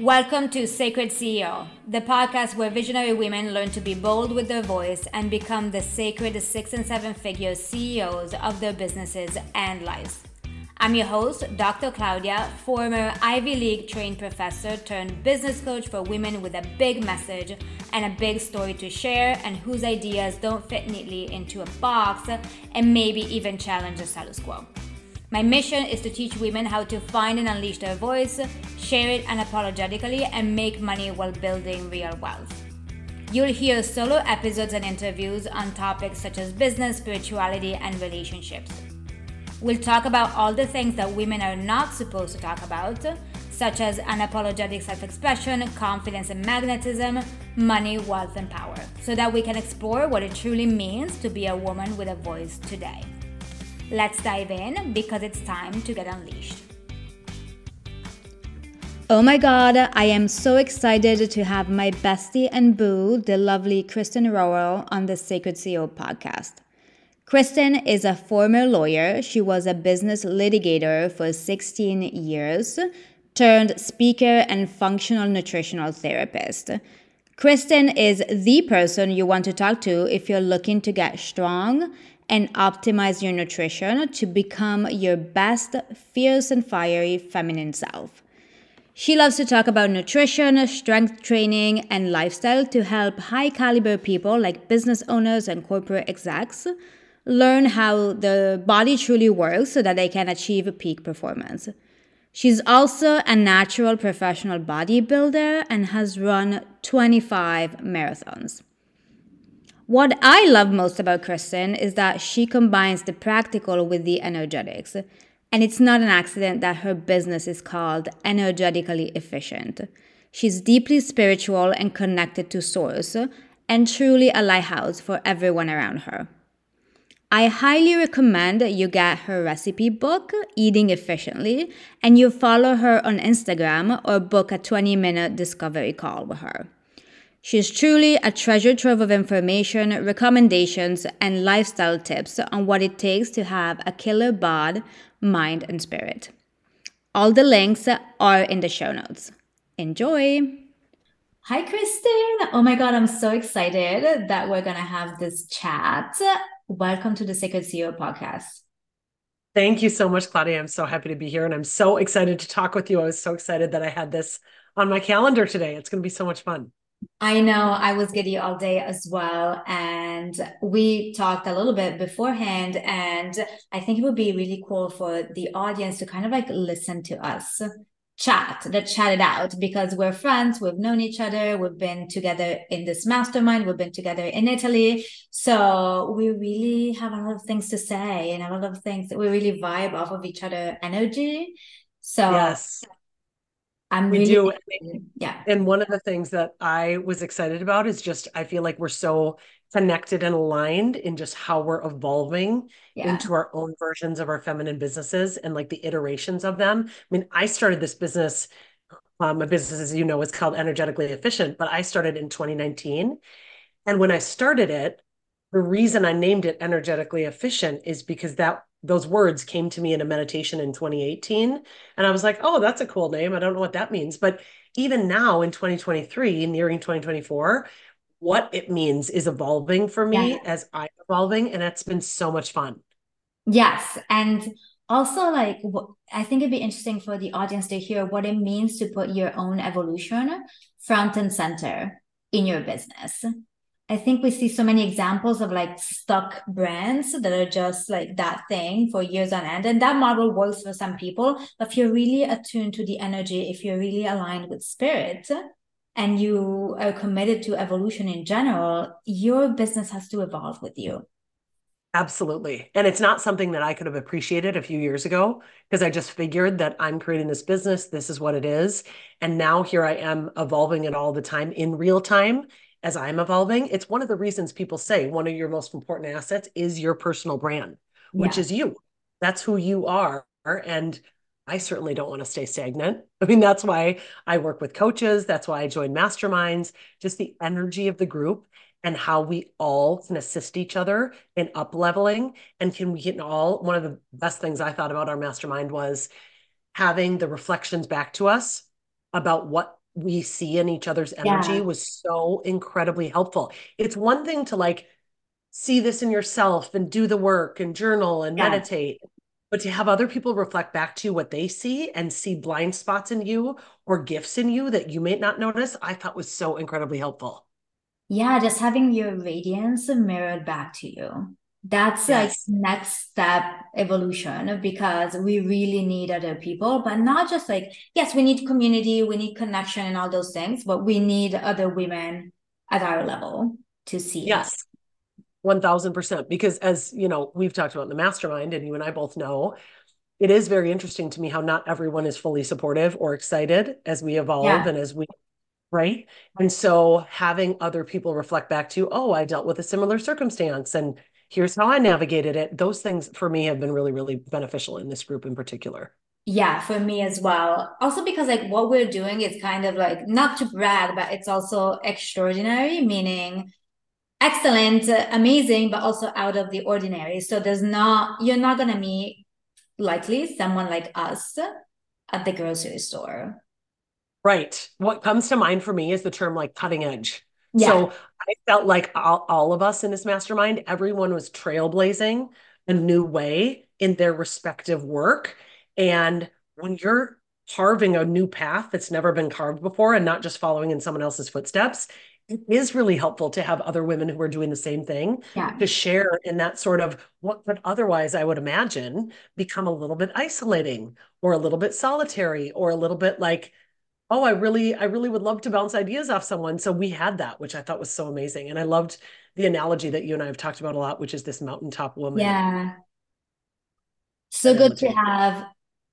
Welcome to Sacred CEO, the podcast where visionary women learn to be bold with their voice and become the sacred six and seven figure CEOs of their businesses and lives. I'm your host, Dr. Claudia, former Ivy League trained professor turned business coach for women with a big message and a big story to share, and whose ideas don't fit neatly into a box and maybe even challenge the status quo. My mission is to teach women how to find and unleash their voice, share it unapologetically, and make money while building real wealth. You'll hear solo episodes and interviews on topics such as business, spirituality, and relationships. We'll talk about all the things that women are not supposed to talk about, such as unapologetic self expression, confidence and magnetism, money, wealth, and power, so that we can explore what it truly means to be a woman with a voice today. Let's dive in because it's time to get unleashed. Oh my god, I am so excited to have my bestie and boo, the lovely Kristin Rowell, on the Sacred CEO podcast. Kristin is a former lawyer. She was a business litigator for 16 years, turned speaker and functional nutritional therapist. Kristen is the person you want to talk to if you're looking to get strong and optimize your nutrition to become your best, fierce, and fiery feminine self. She loves to talk about nutrition, strength training, and lifestyle to help high caliber people like business owners and corporate execs learn how the body truly works so that they can achieve peak performance. She's also a natural professional bodybuilder and has run 25 marathons. What I love most about Kristin is that she combines the practical with the energetics. And it's not an accident that her business is called Energetically Efficient. She's deeply spiritual and connected to Source, and truly a lighthouse for everyone around her. I highly recommend you get her recipe book, Eating Efficiently, and you follow her on Instagram or book a 20 minute discovery call with her. She's truly a treasure trove of information, recommendations, and lifestyle tips on what it takes to have a killer bod, mind, and spirit. All the links are in the show notes. Enjoy! Hi, Kristin. Oh my God, I'm so excited that we're going to have this chat. Welcome to the Sacred CEO podcast. Thank you so much, Claudia. I'm so happy to be here and I'm so excited to talk with you. I was so excited that I had this on my calendar today. It's going to be so much fun. I know I was giddy all day as well. And we talked a little bit beforehand. And I think it would be really cool for the audience to kind of like listen to us chat, that chat it out because we're friends, we've known each other, we've been together in this mastermind, we've been together in Italy. So we really have a lot of things to say and a lot of things that we really vibe off of each other energy. So yes. I'm we really, do. Yeah. And one of the things that I was excited about is just I feel like we're so connected and aligned in just how we're evolving yeah. into our own versions of our feminine businesses and like the iterations of them. I mean, I started this business, um, a business, as you know, is called Energetically Efficient, but I started in 2019. And when I started it, the reason I named it Energetically Efficient is because that those words came to me in a meditation in 2018 and i was like oh that's a cool name. I don't know what that means. But even now in 2023 nearing 2024 what it means is evolving for me yeah. as i'm evolving and it's been so much fun. Yes and also like i think it'd be interesting for the audience to hear what it means to put your own evolution front and center in your business I think we see so many examples of like stuck brands that are just like that thing for years on end. And that model works for some people. But if you're really attuned to the energy, if you're really aligned with spirit and you are committed to evolution in general, your business has to evolve with you. Absolutely. And it's not something that I could have appreciated a few years ago because I just figured that I'm creating this business. This is what it is. And now here I am evolving it all the time in real time as I'm evolving, it's one of the reasons people say one of your most important assets is your personal brand, which yeah. is you. That's who you are. And I certainly don't want to stay stagnant. I mean, that's why I work with coaches. That's why I join masterminds, just the energy of the group and how we all can assist each other in up leveling. And can we get all one of the best things I thought about our mastermind was having the reflections back to us about what we see in each other's energy yeah. was so incredibly helpful. It's one thing to like see this in yourself and do the work and journal and yeah. meditate, but to have other people reflect back to you what they see and see blind spots in you or gifts in you that you may not notice, I thought was so incredibly helpful. Yeah, just having your radiance mirrored back to you that's yes. like next step evolution because we really need other people but not just like yes we need community we need connection and all those things but we need other women at our level to see yes 1000% because as you know we've talked about in the mastermind and you and I both know it is very interesting to me how not everyone is fully supportive or excited as we evolve yeah. and as we right and so having other people reflect back to oh I dealt with a similar circumstance and here's how I navigated it. Those things for me have been really, really beneficial in this group in particular. Yeah, for me as well. Also because like what we're doing is kind of like not to brag, but it's also extraordinary, meaning excellent, amazing, but also out of the ordinary. So there's not you're not gonna meet likely someone like us at the grocery store. Right. What comes to mind for me is the term like cutting edge. Yeah. So I felt like all, all of us in this mastermind, everyone was trailblazing a new way in their respective work. And when you're carving a new path that's never been carved before and not just following in someone else's footsteps, it is really helpful to have other women who are doing the same thing yeah. to share in that sort of what could otherwise, I would imagine, become a little bit isolating or a little bit solitary or a little bit like, oh i really i really would love to bounce ideas off someone. So we had that which i thought was so amazing. And i loved the analogy that you and i have talked about a lot which is this mountaintop woman. Yeah. So analogy. good to have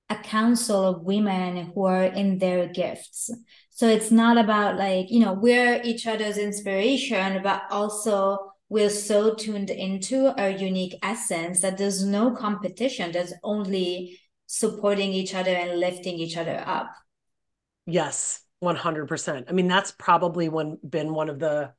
a council of women who are in their gifts. So it's not about like you know we're each other's inspiration but also we're so tuned into our unique essence that there's no competition. There's only supporting each other and lifting each other up Yes, 100%. I mean, that's probably one been one of the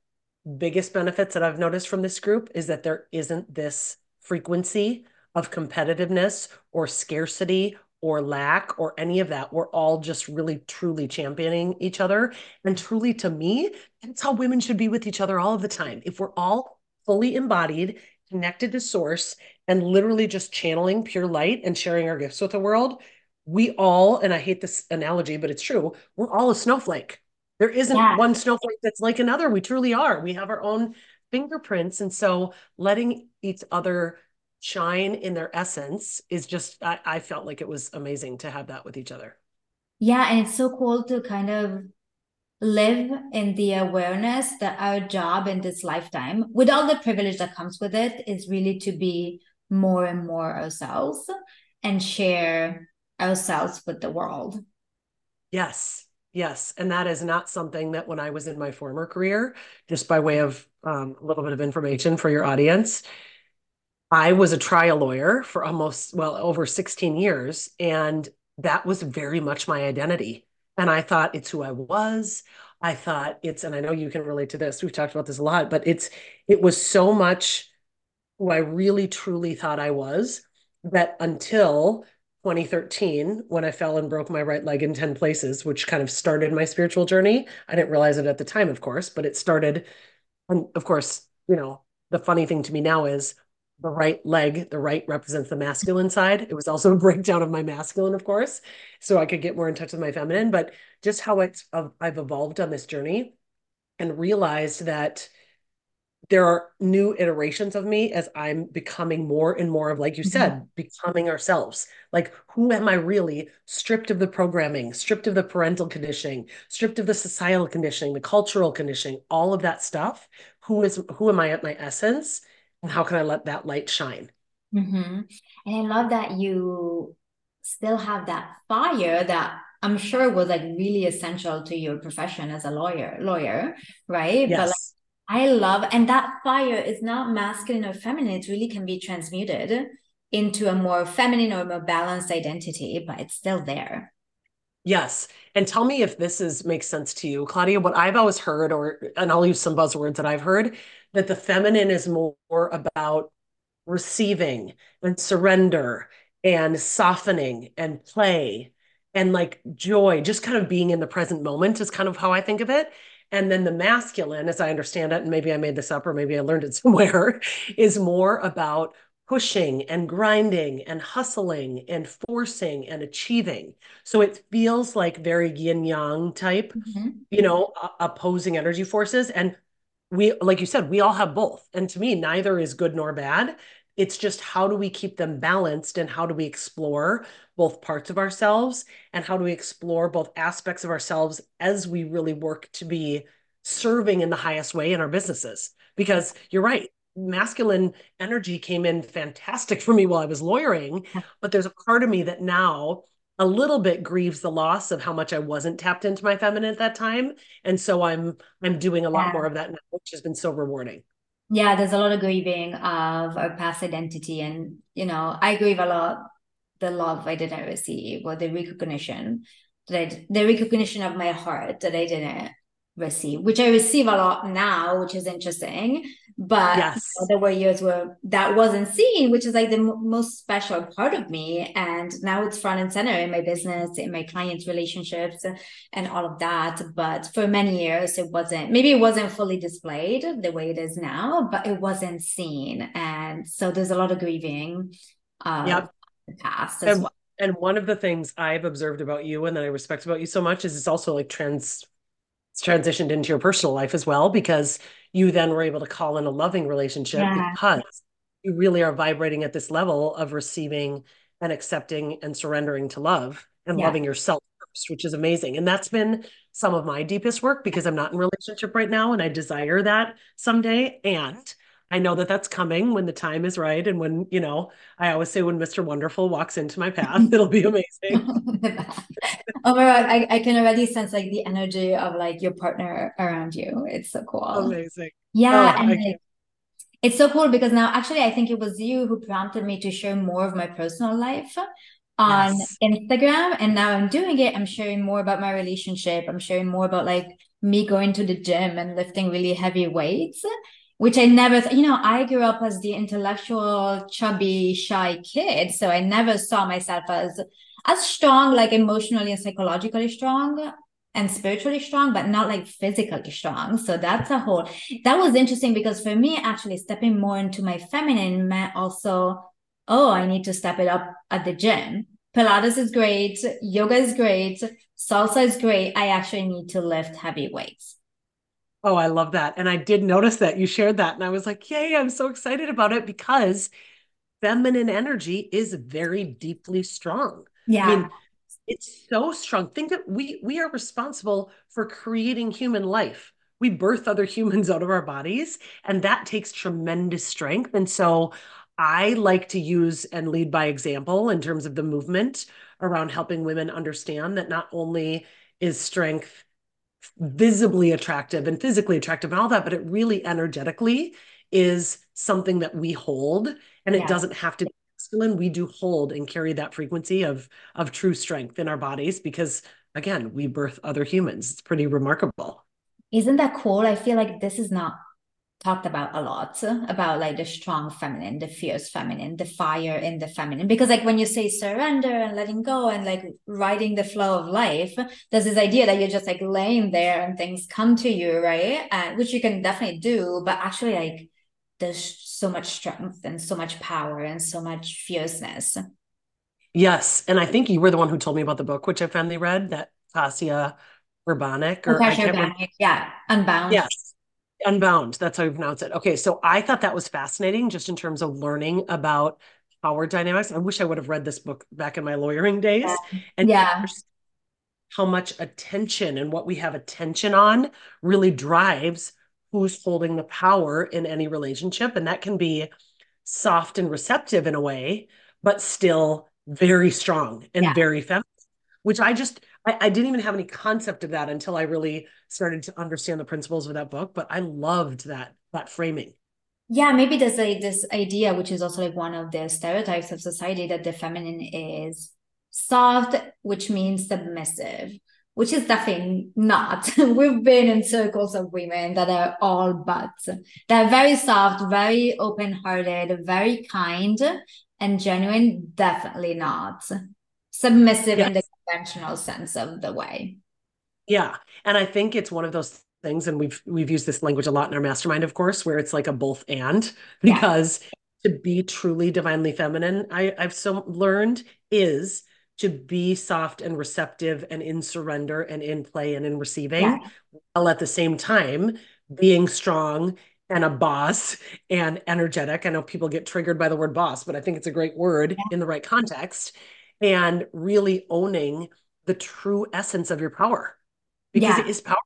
biggest benefits that I've noticed from this group is that there isn't this frequency of competitiveness or scarcity or lack or any of that. We're all just really truly championing each other. And truly to me, that's how women should be with each other all of the time. If we're all fully embodied, connected to source, and literally just channeling pure light and sharing our gifts with the world, we all, and I hate this analogy, but it's true, we're all a snowflake. There isn't yeah. one snowflake that's like another. We truly are. We have our own fingerprints. And so letting each other shine in their essence is just, I, I felt like it was amazing to have that with each other. Yeah. And it's so cool to kind of live in the awareness that our job in this lifetime, with all the privilege that comes with it, is really to be more and more ourselves and share ourselves with the world. Yes. Yes. And that is not something that when I was in my former career, just by way of um, a little bit of information for your audience, I was a trial lawyer for almost, well, over 16 years. And that was very much my identity. And I thought it's who I was. I thought it's, and I know you can relate to this. We've talked about this a lot, but it's, it was so much who I really truly thought I was that until 2013 when I fell and broke my right leg in 10 places, which kind of started my spiritual journey. I didn't realize it at the time, of course, but it started. And of course, you know, the funny thing to me now is the right leg, the right represents the masculine side. It was also a breakdown of my masculine, of course, so I could get more in touch with my feminine. But just how it's, I've evolved on this journey and realized that there are new iterations of me as I'm becoming more and more of, like you said, mm-hmm. becoming ourselves. Like, who am I really? Stripped of the programming, stripped of the parental conditioning, stripped of the societal conditioning, the cultural conditioning, all of that stuff. Who is who am I at my essence? And how can I let that light shine? Mm-hmm. And I love that you still have that fire that I'm sure was like really essential to your profession as a lawyer, lawyer, right? Yes. But like I love, and that fire is not masculine or feminine. It really can be transmuted into a more feminine or more balanced identity, but it's still there. Yes. And tell me if this is makes sense to you, Claudia. What I've always heard, or and I'll use some buzzwords that I've heard, that the feminine is more about receiving and surrender and softening and play and like joy, just kind of being in the present moment is kind of how I think of it. And then the masculine, as I understand it, and maybe I made this up or maybe I learned it somewhere, is more about pushing and grinding and hustling and forcing and achieving. So it feels like very yin yang type, mm-hmm. you know, opposing energy forces. And we, like you said, we all have both. And to me, neither is good nor bad. It's just how do we keep them balanced and how do we explore both parts of ourselves and how do we explore both aspects of ourselves as we really work to be serving in the highest way in our businesses? Because you're right, masculine energy came in fantastic for me while I was lawyering, but there's a part of me that now a little bit grieves the loss of how much I wasn't tapped into my feminine at that time. And so I'm I'm doing a lot yeah. more of that now, which has been so rewarding. Yeah, there's a lot of grieving of our past identity. And you know, I grieve a lot the love I didn't receive or the recognition that I, the recognition of my heart that I didn't receive, which I receive a lot now, which is interesting. But yes. you know, there were years where that wasn't seen, which is like the m- most special part of me. And now it's front and center in my business, in my clients' relationships, and all of that. But for many years, it wasn't, maybe it wasn't fully displayed the way it is now, but it wasn't seen. And so there's a lot of grieving. Uh, yep. Past and, well. and one of the things I've observed about you and that I respect about you so much is it's also like trans transitioned into your personal life as well because you then were able to call in a loving relationship yeah. because you really are vibrating at this level of receiving and accepting and surrendering to love and yeah. loving yourself first, which is amazing. And that's been some of my deepest work because I'm not in relationship right now and I desire that someday. And I know that that's coming when the time is right. And when, you know, I always say when Mr. Wonderful walks into my path, it'll be amazing. oh my God. I, I can already sense like the energy of like your partner around you. It's so cool. Amazing. Yeah. Oh, and like, it's so cool because now actually I think it was you who prompted me to share more of my personal life on yes. Instagram. And now I'm doing it. I'm sharing more about my relationship. I'm sharing more about like me going to the gym and lifting really heavy weights which I never, th- you know, I grew up as the intellectual, chubby, shy kid. So I never saw myself as as strong, like emotionally and psychologically strong and spiritually strong, but not like physically strong. So that's a whole that was interesting because for me, actually stepping more into my feminine meant also, oh, I need to step it up at the gym. Pilates is great, yoga is great, salsa is great. I actually need to lift heavy weights. Oh, I love that. And I did notice that you shared that. And I was like, yay, I'm so excited about it because feminine energy is very deeply strong. Yeah. I mean, it's so strong. Think that we we are responsible for creating human life. We birth other humans out of our bodies, and that takes tremendous strength. And so I like to use and lead by example in terms of the movement around helping women understand that not only is strength visibly attractive and physically attractive and all that, but it really energetically is something that we hold and yeah. it doesn't have to be masculine. We do hold and carry that frequency of of true strength in our bodies because again, we birth other humans. It's pretty remarkable. Isn't that cool? I feel like this is not talked about a lot about like the strong feminine, the fierce feminine, the fire in the feminine. Because like when you say surrender and letting go and like riding the flow of life, there's this idea that you're just like laying there and things come to you, right? Uh, which you can definitely do, but actually like there's so much strength and so much power and so much fierceness. Yes, and I think you were the one who told me about the book, which I finally read, that Kasia Urbaniak or Urbaniak, yeah, Unbound. Yes Unbound. That's how you pronounce it. Okay. So I thought that was fascinating just in terms of learning about power dynamics. I wish I would have read this book back in my lawyering days. Yeah. And yeah. how much attention and what we have attention on really drives who's holding the power in any relationship. And that can be soft and receptive in a way, but still very strong and yeah. very feminine, which I just I, I didn't even have any concept of that until I really started to understand the principles of that book. But I loved that that framing. Yeah, maybe there's like this idea, which is also like one of the stereotypes of society, that the feminine is soft, which means submissive, which is definitely not. We've been in circles of women that are all but. They're very soft, very open hearted, very kind, and genuine. Definitely not submissive yes. in the conventional sense of the way. Yeah. And I think it's one of those things, and we've we've used this language a lot in our mastermind, of course, where it's like a both and because yeah. to be truly divinely feminine, I, I've so learned is to be soft and receptive and in surrender and in play and in receiving, yeah. while at the same time being strong and a boss and energetic. I know people get triggered by the word boss, but I think it's a great word yeah. in the right context and really owning the true essence of your power because yeah. it is power.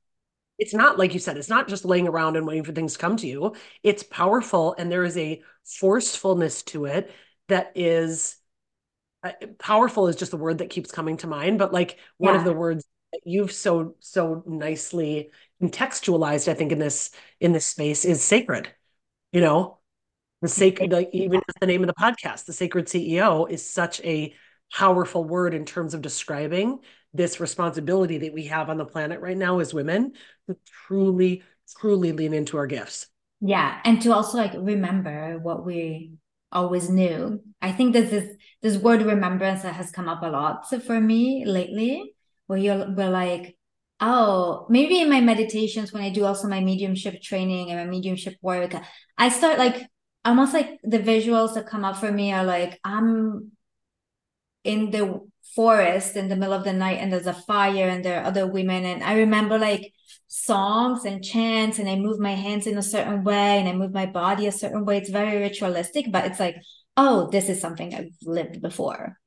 It's not like you said, it's not just laying around and waiting for things to come to you. It's powerful and there is a forcefulness to it that is uh, powerful is just the word that keeps coming to mind, but like one yeah. of the words that you've so so nicely contextualized I think in this in this space is sacred. You know, the sacred like even the name of the podcast, the sacred CEO is such a powerful word in terms of describing this responsibility that we have on the planet right now as women to truly truly lean into our gifts. Yeah and to also like remember what we always knew. I think this is this word remembrance that has come up a lot. For me lately where you're like oh maybe in my meditations when i do also my mediumship training and my mediumship work i start like almost like the visuals that come up for me are like i'm in the forest in the middle of the night and there's a fire and there are other women. And i remember like songs and chants and i move my hands in a certain way and i move my body a certain way. It's very ritualistic but it's like oh this is something i've lived before.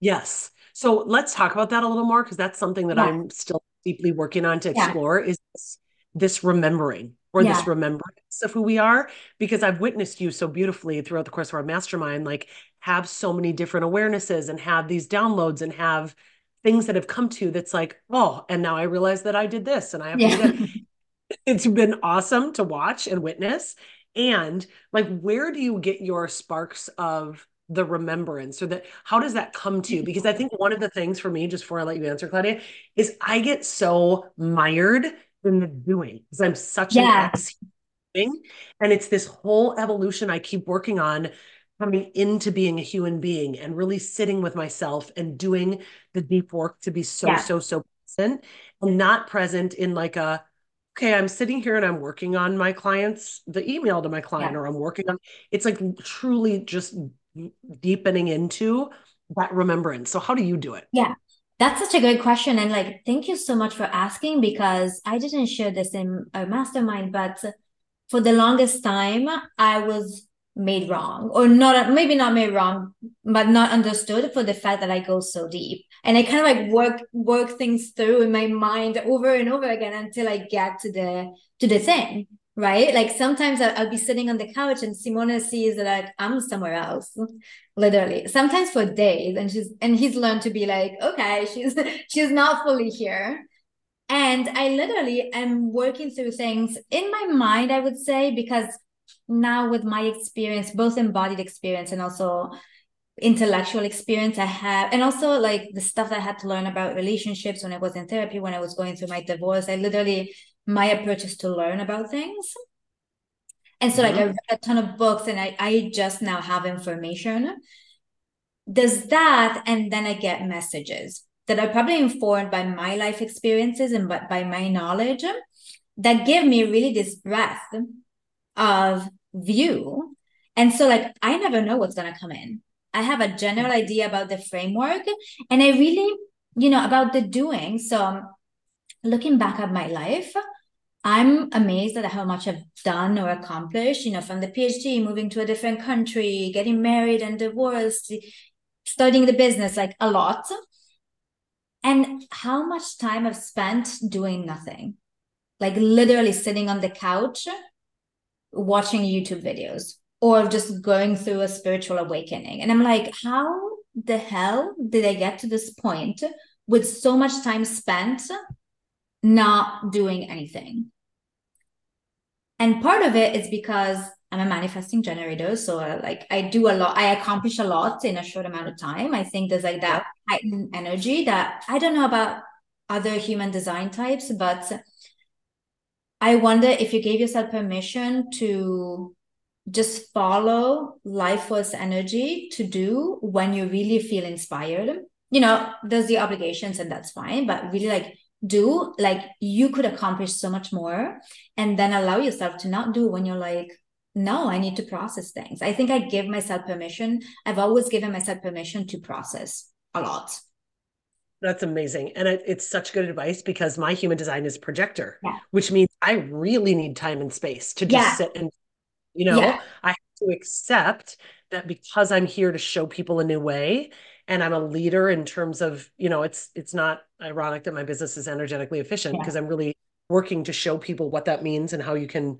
Yes. So let's talk about that a little more because that's something that yeah. i'm still deeply working on to explore yeah. is this, this remembering or yeah. this remembrance of who we are because i've witnessed you so beautifully throughout the course of our mastermind like have so many different awarenesses and have these downloads and have things that have come to that's like oh and now i realize that i did this and i have yeah. it's been awesome to watch and witness and like where do you get your sparks of the remembrance or that how does that come to you because i think one of the things for me just before i let you answer claudia is i get so mired in the doing because i'm such yeah. an ex and it's this whole evolution i keep working on coming into being a human being and really sitting with myself and doing the deep work to be so yeah. so so present and not present in like a okay i'm sitting here and i'm working on my clients the email to my client yeah. or i'm working on it's like truly just deepening into that remembrance so how do you do it yeah that's such a great question and like thank you so much for asking because i didn't share this in a mastermind but for the longest time i was made wrong or not maybe not made wrong but not understood for the fact that i go so deep. And i kind of like work work things through in my mind over and over again until i get to the to the thing right? Like sometimes i'll, be sitting on the couch and Simone sees that i'm somewhere else literally. Sometimes for days and she's and he's learned to be like okay she's she's not fully here. And i literally am working through things in my mind i would say because now with my experience both embodied experience and also intellectual experience i have and also like the stuff i had to learn about relationships when i was in therapy when i was going through my divorce i literally my approach is to learn about things and so mm-hmm. like i read a ton of books and I, I just now have information does that and then i get messages that are probably informed by my life experiences and by, by my knowledge that give me really this breadth of view. And so, like, I never know what's going to come in. I have a general idea about the framework and I really, you know, about the doing. So, looking back at my life, I'm amazed at how much I've done or accomplished, you know, from the PhD, moving to a different country, getting married and divorced, studying the business, like a lot. And how much time I've spent doing nothing, like literally sitting on the couch watching YouTube videos or just going through a spiritual awakening. And I'm like, how the hell did I get to this point with so much time spent not doing anything? And part of it is because I'm a manifesting generator. So uh, like I do a lot, I accomplish a lot in a short amount of time. I think there's like that heightened energy that I don't know about other human design types, but I wonder if you gave yourself permission to just follow life force energy to do when you really feel inspired you know, there's the obligations and that's fine, but really like do like you could accomplish so much more and then allow yourself to not do when you're like no i need to process things i think i give myself permission i've always given myself permission to process a lot that's amazing and it, it's such good advice because my human design is projector yeah. which means i really need time and space to just yeah. sit and you know yeah. i have to accept that because i'm here to show people a new way and I'm a leader in terms of, you know, it's it's not ironic that my business is energetically efficient because yeah. I'm really working to show people what that means and how you can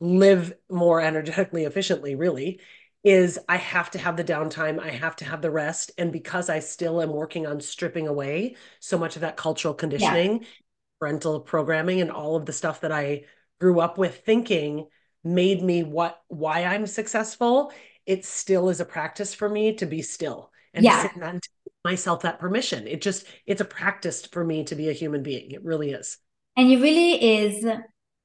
live more energetically efficiently, really, is I have to have the downtime, I have to have the rest. And because I still am working on stripping away so much of that cultural conditioning, yeah. parental programming, and all of the stuff that I grew up with thinking made me what why I'm successful, it still is a practice for me to be still and yeah. and myself that permission. It just it's a practice for me to be a human being. It really is. And it really is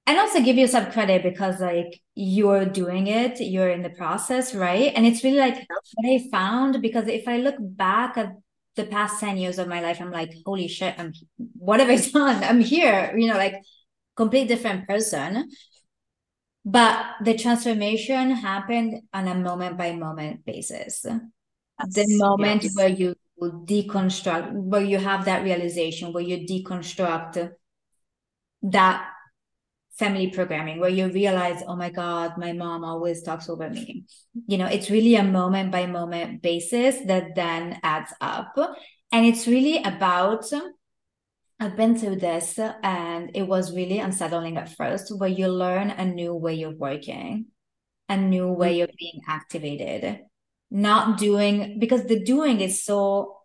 and also give yourself credit because like you're doing it, you're in the process, right? And it's really like what I found because if I look back at the past 10 years of my life, I'm like, holy shit, I'm what have I done? I'm here, you know, like complete different person. But the transformation happened on a moment by moment basis the moment yes. where you deconstruct where you have that realization where you deconstruct that family programming where you realize oh my god my mom always talks over me. You know it's really a moment by moment basis that then adds up. And it's really about I've been through this and it was really unsettling at first where you learn a new way of working, a new way mm-hmm. of being activated not doing because the doing is so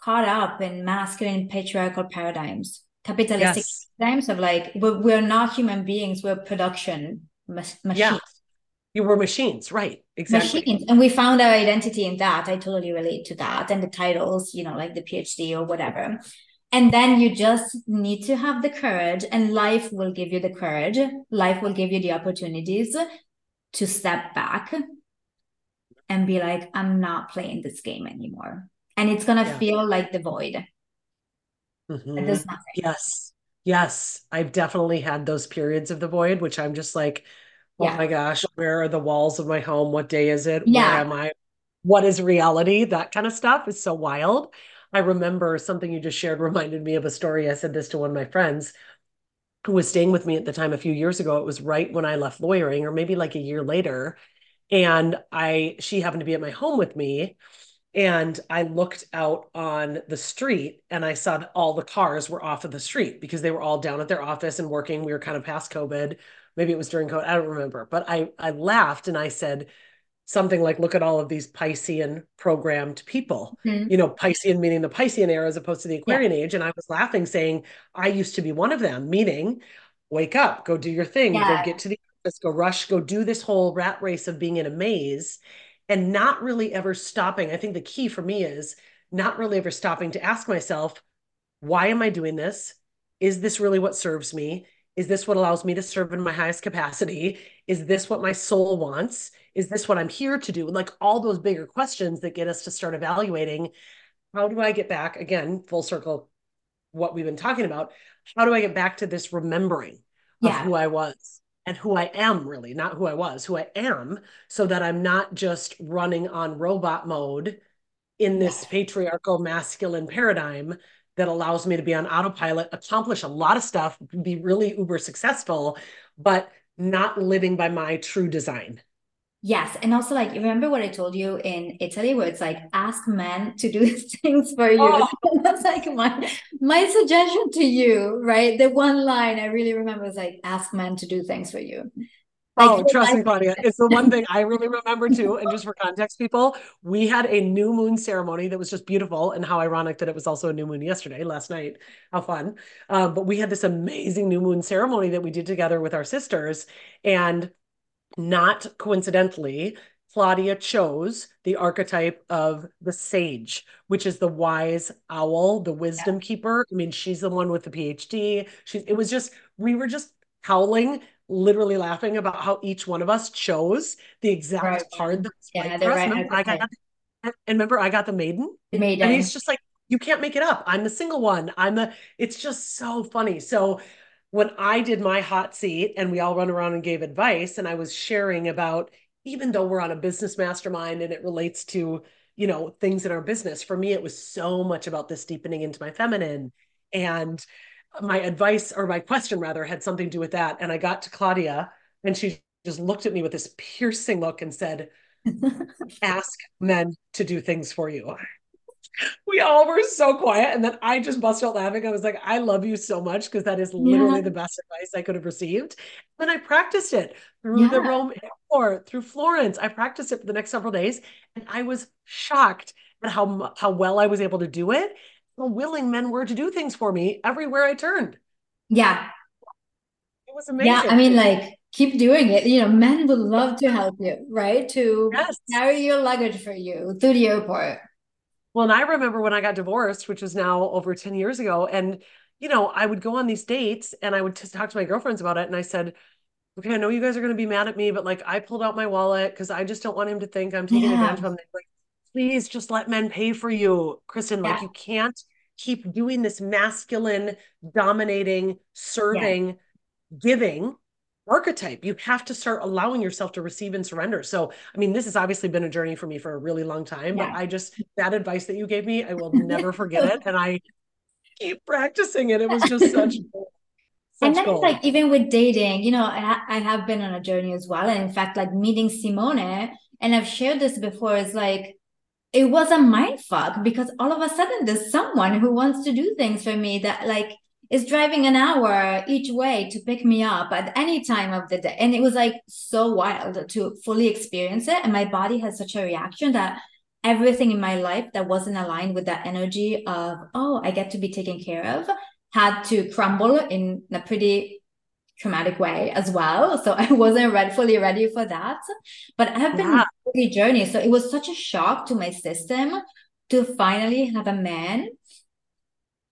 caught up in masculine patriarchal paradigms capitalistic yes. paradigms of like we're, we're not human beings we're production machines. Yeah. you were machines right exactly. Machines and we found our identity in that. I totally relate to that and the titles you know like the phd or whatever. And then you just need to have the courage and life will give you the courage. Life will give you the opportunities to step back and be like, I'm not playing this game anymore. And it's going to yeah. feel like the void. Mm-hmm. There's nothing. Yes. Yes. I've definitely had those periods of the void, which I'm just like, oh yeah. my gosh, where are the walls of my home? What day is it? Yeah. Where am I? What is reality? That kind of stuff is so wild. I remember something you just shared reminded me of a story. I said this to one of my friends who was staying with me at the time a few years ago. It was right when I left lawyering, or maybe like a year later and I she happened to be at my home with me and I looked out on the street and I saw that all the cars were off of the street because they were all down at their office and working. We were kind of past COVID. Maybe it was during COVID. I don't remember. But I I laughed and I said something like, look at all of these Piscean programmed people. Mm-hmm. You know, Piscean meaning the Piscean era as opposed to the Aquarian yeah. age. And I was laughing, saying, I used to be one of them, meaning wake up, go do your thing, yeah. go get to the let's go rush, go do this whole rat race of being in a maze and not really ever stopping. I think the key for me is not really ever stopping to ask myself, why am I doing this? Is this really what serves me? Is this what allows me to serve in my highest capacity? Is this what my soul wants? Is this what I'm here to do? Like all those bigger questions that get us to start evaluating how do I get back again, full circle, what we've been talking about? How do I get back to this remembering of yeah. who I was? And who I am really, not who I was, who I am, so that I'm not just running on robot mode in this patriarchal masculine paradigm that allows me to be on autopilot, accomplish a lot of stuff, be really uber successful, but not living by my true design. Yes. And also, like, remember what I told you in Italy, where it's like, ask men to do things for you. Oh. That's like my, my suggestion to you, right? The one line I really remember is like, ask men to do things for you. Like, oh, trust me, Claudia. It's the one thing I really remember too. And just for context, people, we had a new moon ceremony that was just beautiful. And how ironic that it was also a new moon yesterday, last night. How fun. Um, but we had this amazing new moon ceremony that we did together with our sisters. And not coincidentally, Claudia chose the archetype of the sage, which is the wise owl, the wisdom yeah. keeper. I mean, she's the one with the PhD. She's it was just we were just howling, literally laughing about how each one of us chose the exact right. card that was yeah, right for us. Right. I got And remember, I got the maiden. The maiden. And he's just like, you can't make it up. I'm the single one. I'm the, it's just so funny. So when I did my hot seat and we all run around and gave advice, and I was sharing about, even though we're on a business mastermind and it relates to, you know, things in our business, for me, it was so much about this deepening into my feminine. And my advice or my question rather had something to do with that. And I got to Claudia and she just looked at me with this piercing look and said, ask men to do things for you. We all were so quiet. And then I just busted out laughing. I was like, I love you so much because that is literally yeah. the best advice I could have received. And then I practiced it through yeah. the Rome airport, through Florence. I practiced it for the next several days. And I was shocked at how, how well I was able to do it. How willing men were to do things for me everywhere I turned. Yeah. It was amazing. Yeah. I mean, like, keep doing it. You know, men would love to help you, right? To yes. carry your luggage for you through the airport. Well, and I remember when I got divorced, which was now over 10 years ago, and you know, I would go on these dates and I would just talk to my girlfriends about it. And I said, okay, I know you guys are going to be mad at me, but like I pulled out my wallet because I just don't want him to think I'm taking yeah. advantage of him. Like, please just let men pay for you, Kristin. Yeah. Like you can't keep doing this masculine, dominating, serving, yeah. giving archetype. You have to start allowing yourself to receive and surrender. So, I mean, this has obviously been a journey for me for a really long time, yeah. but I just, that advice that you gave me, I will never forget it. And I keep practicing it. It was just such. Such and then gold. like even with dating, you know, I, I have been on a journey as well. And in fact, like meeting Simone, and I've shared this before, is like it was a mind fuck because all of a sudden there's someone who wants to do things for me that like is driving an hour each way to pick me up at any time of the day. And it was like so wild to fully experience it. And my body had such a reaction that everything in my life that wasn't aligned with that energy of, oh, I get to be taken care of, had to crumble in a pretty traumatic way as well. So I wasn't ready, fully ready for that. But I have been yeah. a journey. So it was such a shock to my system to finally have a man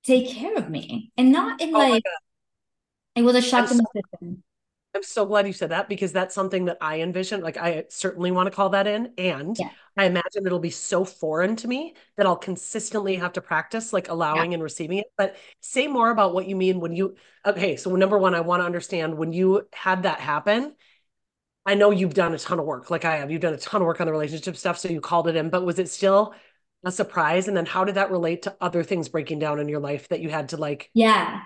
take care of me and not in oh like it was a shock to my system. I'm so glad you said that because that's something that I envision. Like I certainly want to call that in. And yeah. I imagine it'll be so foreign to me that I'll consistently have to practice like allowing yeah. and receiving it. But say more about what you mean when you okay. So number one, I want to understand when you had that happen. I know you've done a ton of work, like I have. You've done a ton of work on the relationship stuff. So you called it in, but was it still a surprise and then how did that relate to other things breaking down in your life that you had to like yeah.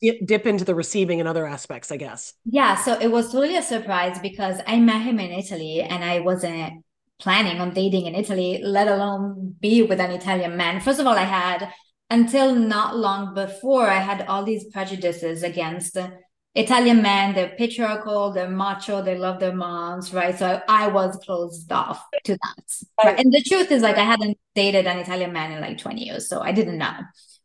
dip, dip into the receiving and other aspects i guess? Yeah so it was totally a surprise because i met him in italy and i wasn't planning on dating in italy let alone be with an italian man. First of all i had until not long before i had all these prejudices against Italian men, they're patriarchal, they're macho, they love their moms, right? So I, I was closed off to that. Right? And the truth is, like, I hadn't dated an Italian man in like 20 years, so I didn't know,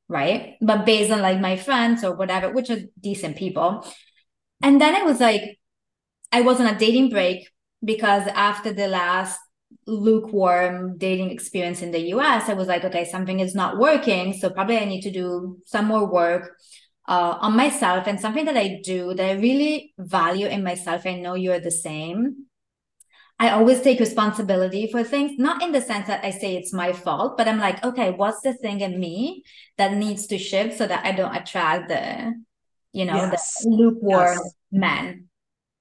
right? But based on like my friends or whatever, which are decent people. And then it was like, I was on a dating break because after the last lukewarm dating experience in the US, I was like, okay, something is not working. So probably I need to do some more work uh, on myself and something that I do that I really value in myself. I know you're the same. I always take responsibility for things, not in the sense that I say it's my fault, but I'm like, okay, what's the thing in me that needs to shift so that I don't attract the, you know, yes. the lukewarm yes. men.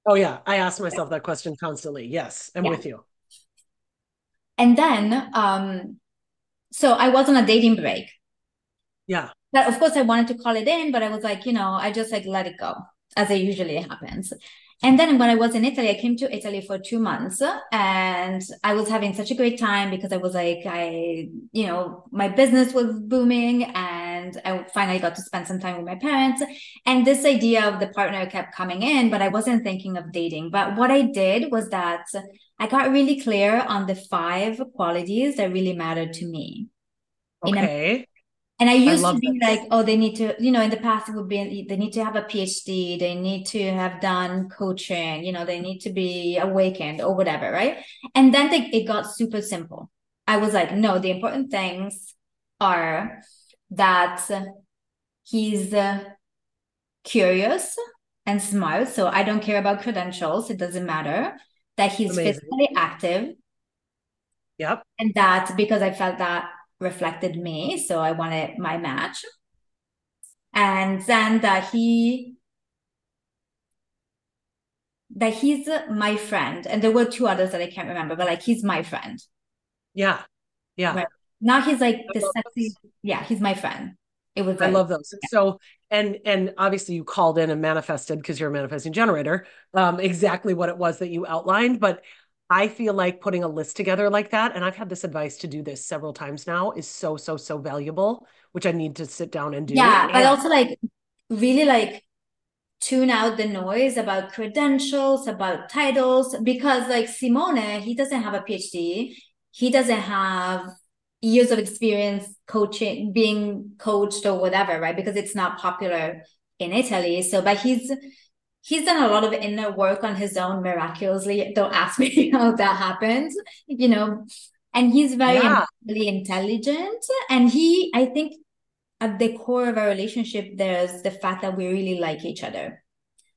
Oh yeah, I ask myself that question constantly. Yes, I'm yeah. with you. And then, um, so I was on a dating break. Yeah that of course I wanted to call it in, but I was like, you know, I just like let it go as it usually happens. And then when I was in Italy, I came to Italy for two months and I was having such a great time because I was like, I, you know, my business was booming and I finally got to spend some time with my parents. And this idea of the partner kept coming in, but I wasn't thinking of dating. But what I did was that I got really clear on the five qualities that really mattered to me. Okay. And I used I to be that. like, oh, they need to, you know, in the past it would be they need to have a PhD, they need to have done coaching, you know, they need to be awakened or whatever, right? And then they, it got super simple. I was like, no, the important things are that he's uh, curious and smart. So I don't care about credentials; it doesn't matter. That he's Amazing. physically active, Yep. And that because I felt that reflected me. So I wanted my match. And then that he that he's my friend. And there were two others that I can't remember, but like he's my friend. Yeah. Yeah. Right. Now he's like the sexy, yeah, he's my friend. It was like, I love those. Yeah. So and and obviously you called in and manifested because you're a manifesting generator, um, exactly what it was that you outlined. But I feel like putting a list together like that, and I've had this advice to do this several times now, is so, so, so valuable, which I need to sit down and do. Yeah, and- but also like really like tune out the noise about credentials, about titles, because like Simone, he doesn't have a PhD, he doesn't have years of experience coaching, being coached or whatever, right? Because it's not popular in Italy. So, but he's he's done a lot of inner work on his own miraculously. Don't ask me how that happens, you know. And he's very yeah. intelligent. And he, I think, at the core of our relationship, there's the fact that we really like each other.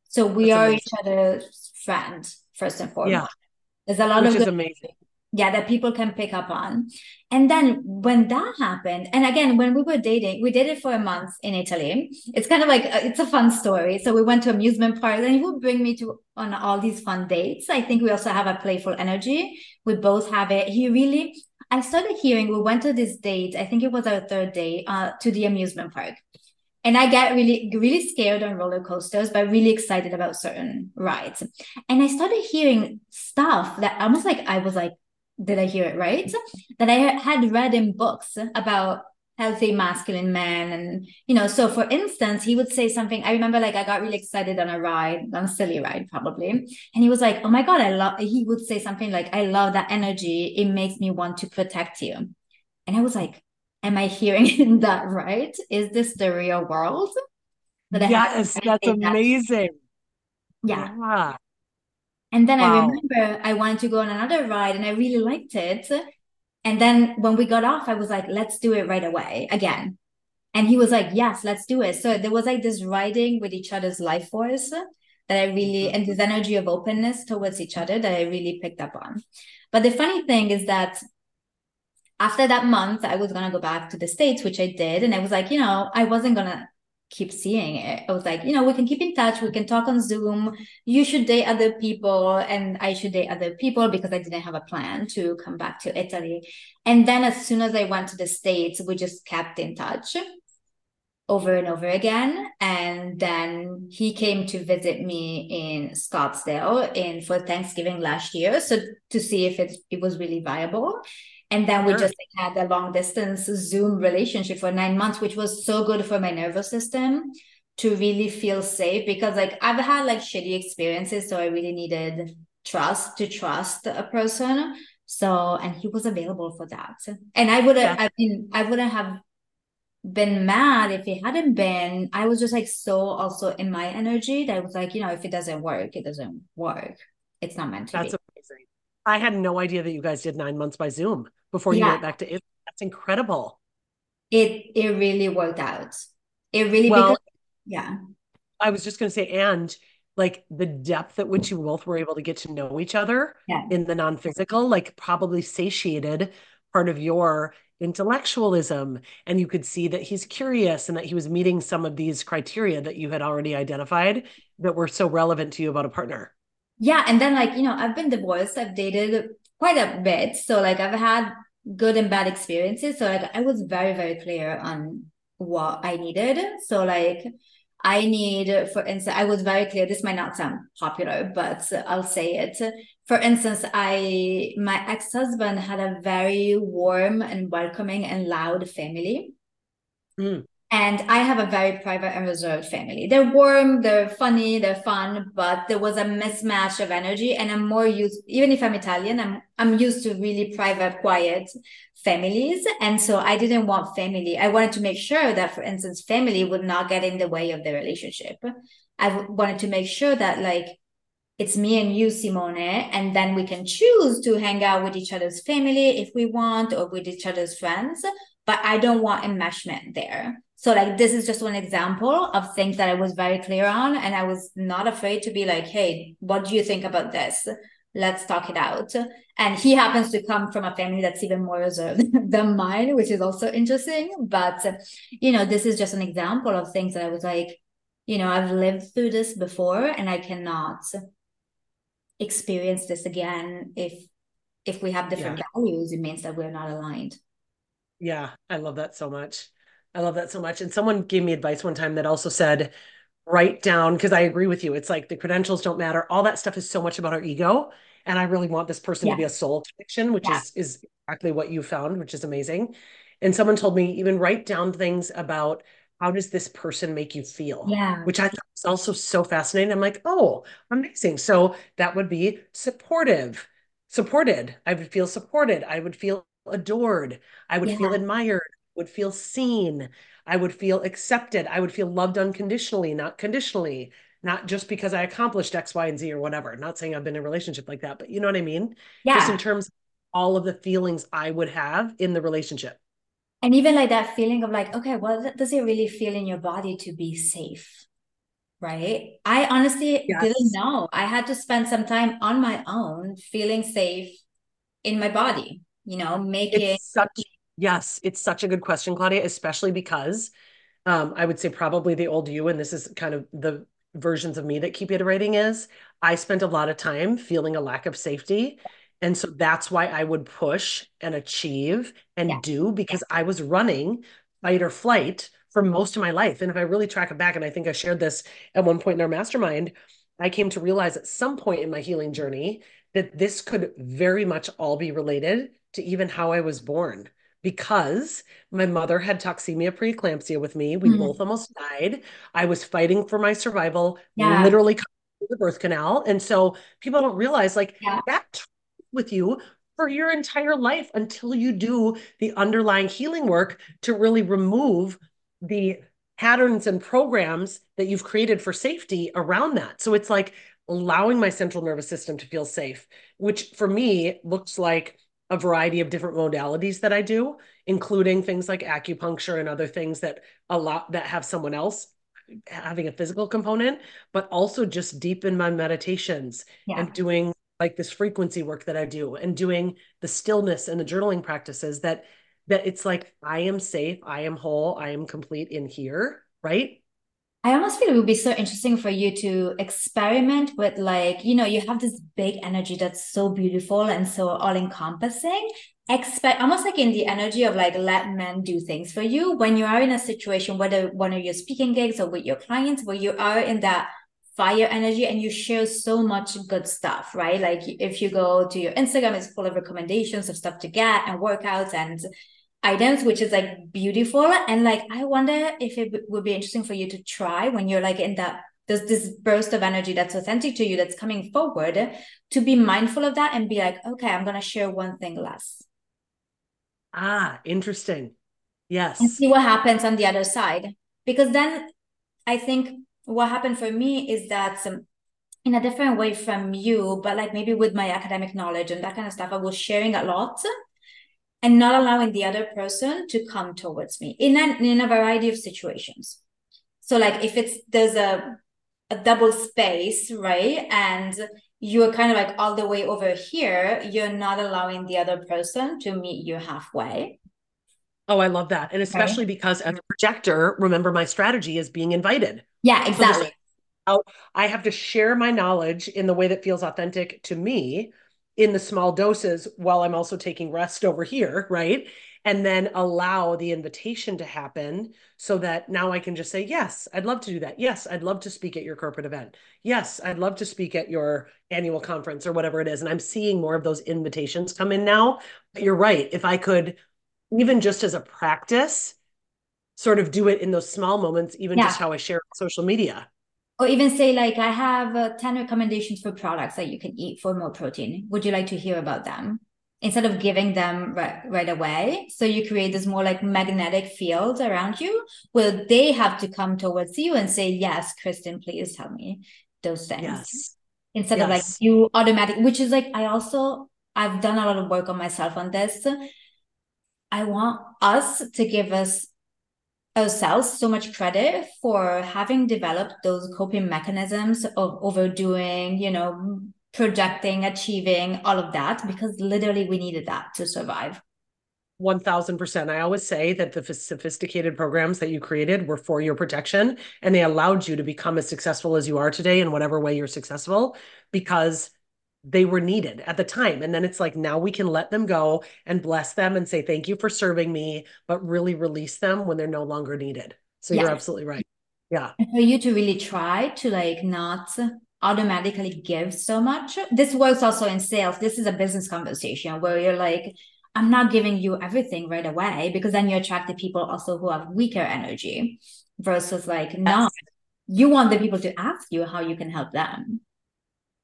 So we That's are amazing. each other's friend first and foremost. Yeah. There's a lot Which of is amazing yeah that people can pick up on. And then when that happened and again when we were dating we did it for a month in italy. It's kind of like a, uh, it's a fun story. So we went to amusement parks and he would bring me to on all these fun dates. I think we also have a playful energy. We both have it. He really i started hearing we went to this date i think it was our third day uh, to the amusement park. And I get really, really scared on roller coasters, but really excited about certain rides. And I started hearing stuff that almost like I was like, did I hear it right? That I had read in books about healthy masculine men and you know so for instance he would say something i remember like i got really excited on a ride on a silly ride probably and he was like oh my god i love he would say something like i love that energy it makes me want to protect you and i was like am i hearing that right is this the real world that yes that's amazing that? yeah. yeah and then wow. I remember I wanted to go on another ride and I really liked it. And then when we got off, I was like, let's do it right away again. And he was like, yes, let's do it. So there was like this riding with each other's life force that I really, mm-hmm. and this energy of openness towards each other that I really picked up on. But the funny thing is that after that month, I was going to go back to the States, which I did. And I was like, you know, I wasn't going to keep seeing it. I was like, you know, we can keep in touch. We can talk on Zoom. You should date other people, and I should date other people because I didn't have a plan to come back to Italy. And then as soon as I went to the States, we just kept in touch over and over again. And then he came to visit me in Scottsdale in for Thanksgiving last year. So to see if it, it was really viable. And then we sure. just had a long distance Zoom relationship for nine months, which was so good for my nervous system to really feel safe because like I've had like shitty experiences. So I really needed trust to trust a person. So and he was available for that. And I would have yeah. I mean I wouldn't have been mad if it hadn't been. I was just like so also in my energy that I was like, you know, if it doesn't work, it doesn't work. It's not meant to That's be. amazing. I had no idea that you guys did nine months by Zoom before you yeah. went back to Italy. That's incredible. It it really worked out. It really well, because, yeah. I was just going to say, and like the depth at which you both were able to get to know each other yeah. in the non-physical, like probably satiated part of your intellectualism and you could see that he's curious and that he was meeting some of these criteria that you had already identified that were so relevant to you about a partner yeah and then like you know i've been divorced i've dated quite a bit. So like I've had good and bad experiences. So like I was very, very clear on what I needed. So like I need, for instance, I was very clear. This might not sound popular, but I'll say it. For instance, I my ex husband had a very warm and welcoming and loud family. Mm. And I have a very private and reserved family. They're warm, they're funny, they're fun, but there was a mismatch of energy. And I'm more used, even if I'm Italian, I'm I'm used to really private, quiet families. And so I didn't want family. I wanted to make sure that, for instance, family would not get in the way of the relationship. I wanted to make sure that like it's me and you, Simone, and then we can choose to hang out with each other's family if we want or with each other's friends. But I don't want enmeshment there. So like this is just one example of things that I was very clear on and I was not afraid to be like, "Hey, what do you think about this?" let's talk it out. And he happens to come from a family that's even more reserved than mine which is also interesting. But you know this is just an example of things that i was like you know i've lived through this before and i cannot experience this again if if we have different yeah. values. It means that we're not aligned. Yeah i love that so much i love that so much and someone gave me advice one time that also said write down because I agree with you. It's like the credentials don't matter. All that stuff is so much about our ego. And I really want this person yeah. to be a soul connection, which yeah. is is exactly what you found, which is amazing. And someone told me even write down things about how does this person make you feel? Yeah. Which I thought was also so fascinating. I'm like, oh, amazing. So that would be supportive, supported. I would feel supported. I would feel adored. I would yeah. feel admired, would feel seen. I would feel accepted. I would feel loved unconditionally, not conditionally, not just because I accomplished X, Y, and Z or whatever. Not saying I've been in a relationship like that, but you know what I mean? Yeah. Just in terms of all of the feelings I would have in the relationship. And even like that feeling of like, okay, well, does it really feel in your body to be safe? Right. I honestly yes. didn't know. I had to spend some time on my own feeling safe in my body, you know, making such Yes, it's such a good question, Claudia, especially because um, I would say probably the old you, and this is kind of the versions of me that keep iterating is I spent a lot of time feeling a lack of safety. And so that's why I would push and achieve and yeah. do because I was running fight or flight for most of my life. And if I really track it back, and I think I shared this at one point in our mastermind, I came to realize at some point in my healing journey that this could very much all be related to even how I was born because my mother had toxemia preeclampsia with me. We mm-hmm. both almost died. I was fighting for my survival, yeah. literally the birth canal. And so people don't realize like yeah. that with you for your entire life until you do the underlying healing work to really remove the patterns and programs that you've created for safety around that. So it's like allowing my central nervous system to feel safe, which for me looks like a variety of different modalities that I do, including things like acupuncture and other things that a lot that have someone else having a physical component, but also just deepen my meditations yeah. and doing like this frequency work that I do and doing the stillness and the journaling practices that that it's like I am safe, I am whole, I am complete in here, right? I almost feel it would be so interesting for you to experiment with like, you know, you have this big energy that's so beautiful and so all encompassing. Expect almost like in the energy of like let men do things for you when you are in a situation, whether one of your speaking gigs or with your clients, where you are in that fire energy and you share so much good stuff, right? Like if you go to your Instagram, it's full of recommendations of stuff to get and workouts and items which is like beautiful. And like i wonder if it would be interesting for you to try when you're like in that there's this burst of energy that's authentic to you that's coming forward to be mindful of that and be like okay i'm going to share one thing less. Ah interesting. Yes. And see what happens on the other side. Because then i think what happened for me is that um, in a different way from you but like maybe with my academic knowledge and that kind of stuff i was sharing a lot and not allowing the other person to come towards me in a, in a variety of situations. So like if it's there's a a double space right and you're kind of like all the way over here you're not allowing the other person to meet you halfway. Oh i love that. And especially right. because as a projector remember my strategy is being invited. Yeah exactly. so oh, I have to share my knowledge in the way that feels authentic to me in the small doses while I'm also taking rest over here, right? And then allow the invitation to happen so that now I can just say, Yes, I'd love to do that. Yes, I'd love to speak at your corporate event. Yes, I'd love to speak at your annual conference or whatever it is. And I'm seeing more of those invitations come in now. But you're right. If I could, even just as a practice, sort of do it in those small moments, even yeah. just how I share social media or even say like i have uh, 10 recommendations for products that you can eat for more protein. Would you like to hear about them? Instead of giving them right, right away. So you create this more like magnetic field around you where they have to come towards you and say yes Kristin please tell me those things. Yes. instead yes. of like you automatic which is like i also i've done a lot of work on myself on this. I want us to give us ourselves so much credit for having developed those coping mechanisms of overdoing, you know, projecting, achieving, all of that, because literally we needed that to survive. 1000%. I always say that the sophisticated programs that you created were for your protection and they allowed you to become as successful as you are today in whatever way you're successful because they were needed at the time. And then it's like now we can let them go and bless them and say, thank you for serving me, but really release them when they're no longer needed. So yes. you're absolutely right. Yeah. And for you to really try to like not automatically give so much. This works also in sales. This is a business conversation where you're like, I'm not giving you everything right away because then you attract the people also who have weaker energy versus like, no, you want the people to ask you how you can help them.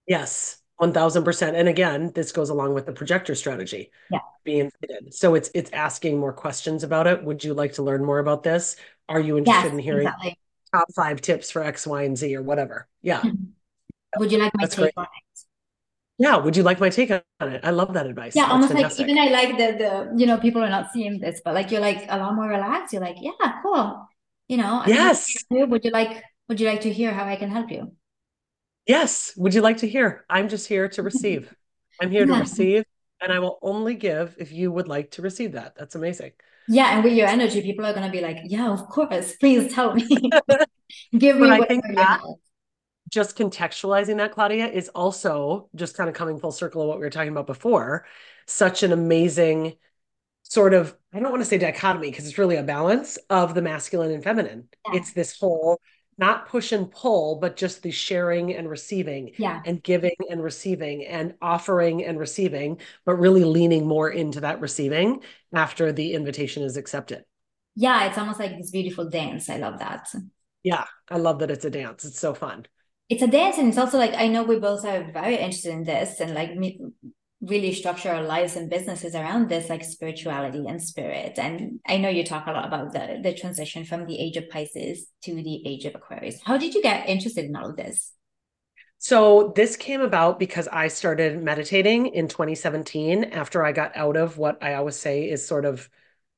Yes. 1000% and again this goes along with the projector strategy yeah. being fitted. So it's it's asking more questions about it. Would you like to learn more about this? Are you interested yes, in hearing exactly. top five tips for x y and z or whatever? Yeah. Mm-hmm. Would you like my That's take great. on it? Yeah would you like my take on it? I love that advice. Yeah That's almost fantastic. like even i like the the you know people are not seeing this but like you're like a lot more relaxed. You're like yeah cool. You know yes. Would you like would you like to hear how i can help you Yes. Would you like to hear? I'm just here to mm-hmm. receive. I'm here yeah. to receive, and I will only give if you would like to receive that. That's amazing. Yeah, and with your energy, people are going to be like, "Yeah, of course. Please tell me. give me." But I think that just contextualizing that, Claudia, is also just kind of coming full circle of what we were talking about before. Such an amazing sort of I don't want to say dichotomy because it's really a balance of the masculine and feminine. Yeah. It's this whole not push and pull, but just the sharing and receiving yeah. and giving and receiving and offering and receiving, but really leaning more into that receiving after the invitation is accepted. Yeah, it's almost like this beautiful dance. I love that. Yeah, I love that it's a dance. It's so fun. It's a dance, and it's also like I know we both are very interested in this, and like me, really structure our lives and businesses around this like spirituality and spirit and i know you talk a lot about the the transition from the age of pisces to the age of aquarius how did you get interested in all of this so this came about because i started meditating in 2017 after i got out of what i always say is sort of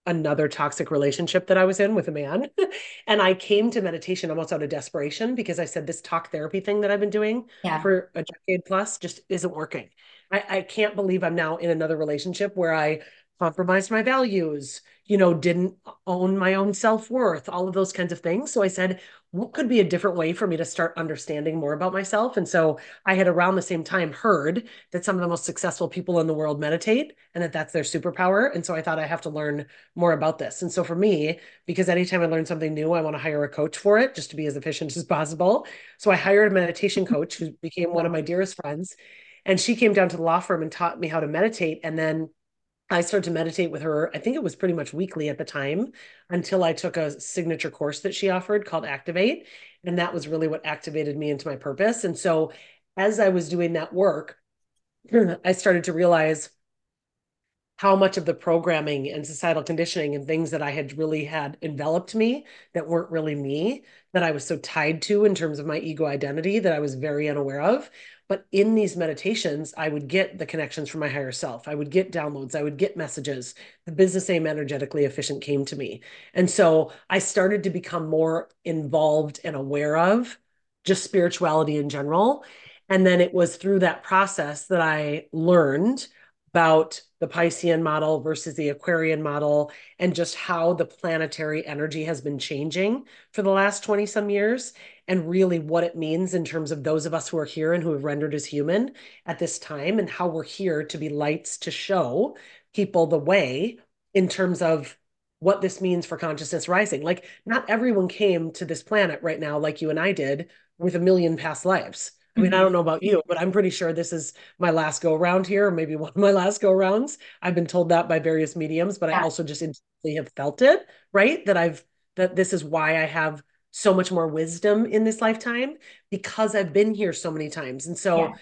another toxic relationship that I was in with a man. and I came to meditation almost out of desperation because I said this talk therapy thing that I've been doing yeah. for a decade plus just isn't working. I, I can't believe I'm now in another relationship where I compromised my values, you know, didn't own my own self worth, all of those kinds of things. So I said, what could be a different way for me to start understanding more about myself? And so I had around the same time heard that some of the most successful people in the world meditate and that that's their superpower. And so I thought I have to learn more about this. And so for me, because anytime I learn something new, I want to hire a coach for it just to be as efficient as possible. So I hired a meditation coach who became one of my dearest friends. And she came down to the law firm and taught me how to meditate. And then I started to meditate with her. I think it was pretty much weekly at the time until I took a signature course that she offered called Activate. And that was really what activated me into my purpose. And so as I was doing that work, I started to realize how much of the programming and societal conditioning and things that I had really had enveloped me that weren't really me, that I was so tied to in terms of my ego identity that I was very unaware of. But in these meditations, I would get the connections from my higher self. I would get downloads. I would get messages. The business aim energetically efficient came to me. And so I started to become more involved and aware of just spirituality in general. And then it was through that process that I learned about the Piscean model versus the Aquarian model and just how the planetary energy has been changing for the last 20 some years and really what it means in terms of those of us who are here and who have rendered as human at this time and how we're here to be lights to show people the way in terms of what this means for consciousness rising. Like, not everyone came to this planet right now, like you and I did, with a million past lives I mean, I don't mm-hmm. know about you, but I'm pretty sure this is my last go around here, or maybe one of my last go rounds. I've been told that by various mediums, but yeah. I also just instantly have felt it, right? That I've that this is why I have so much more wisdom in this lifetime because I've been here so many times. And so yeah.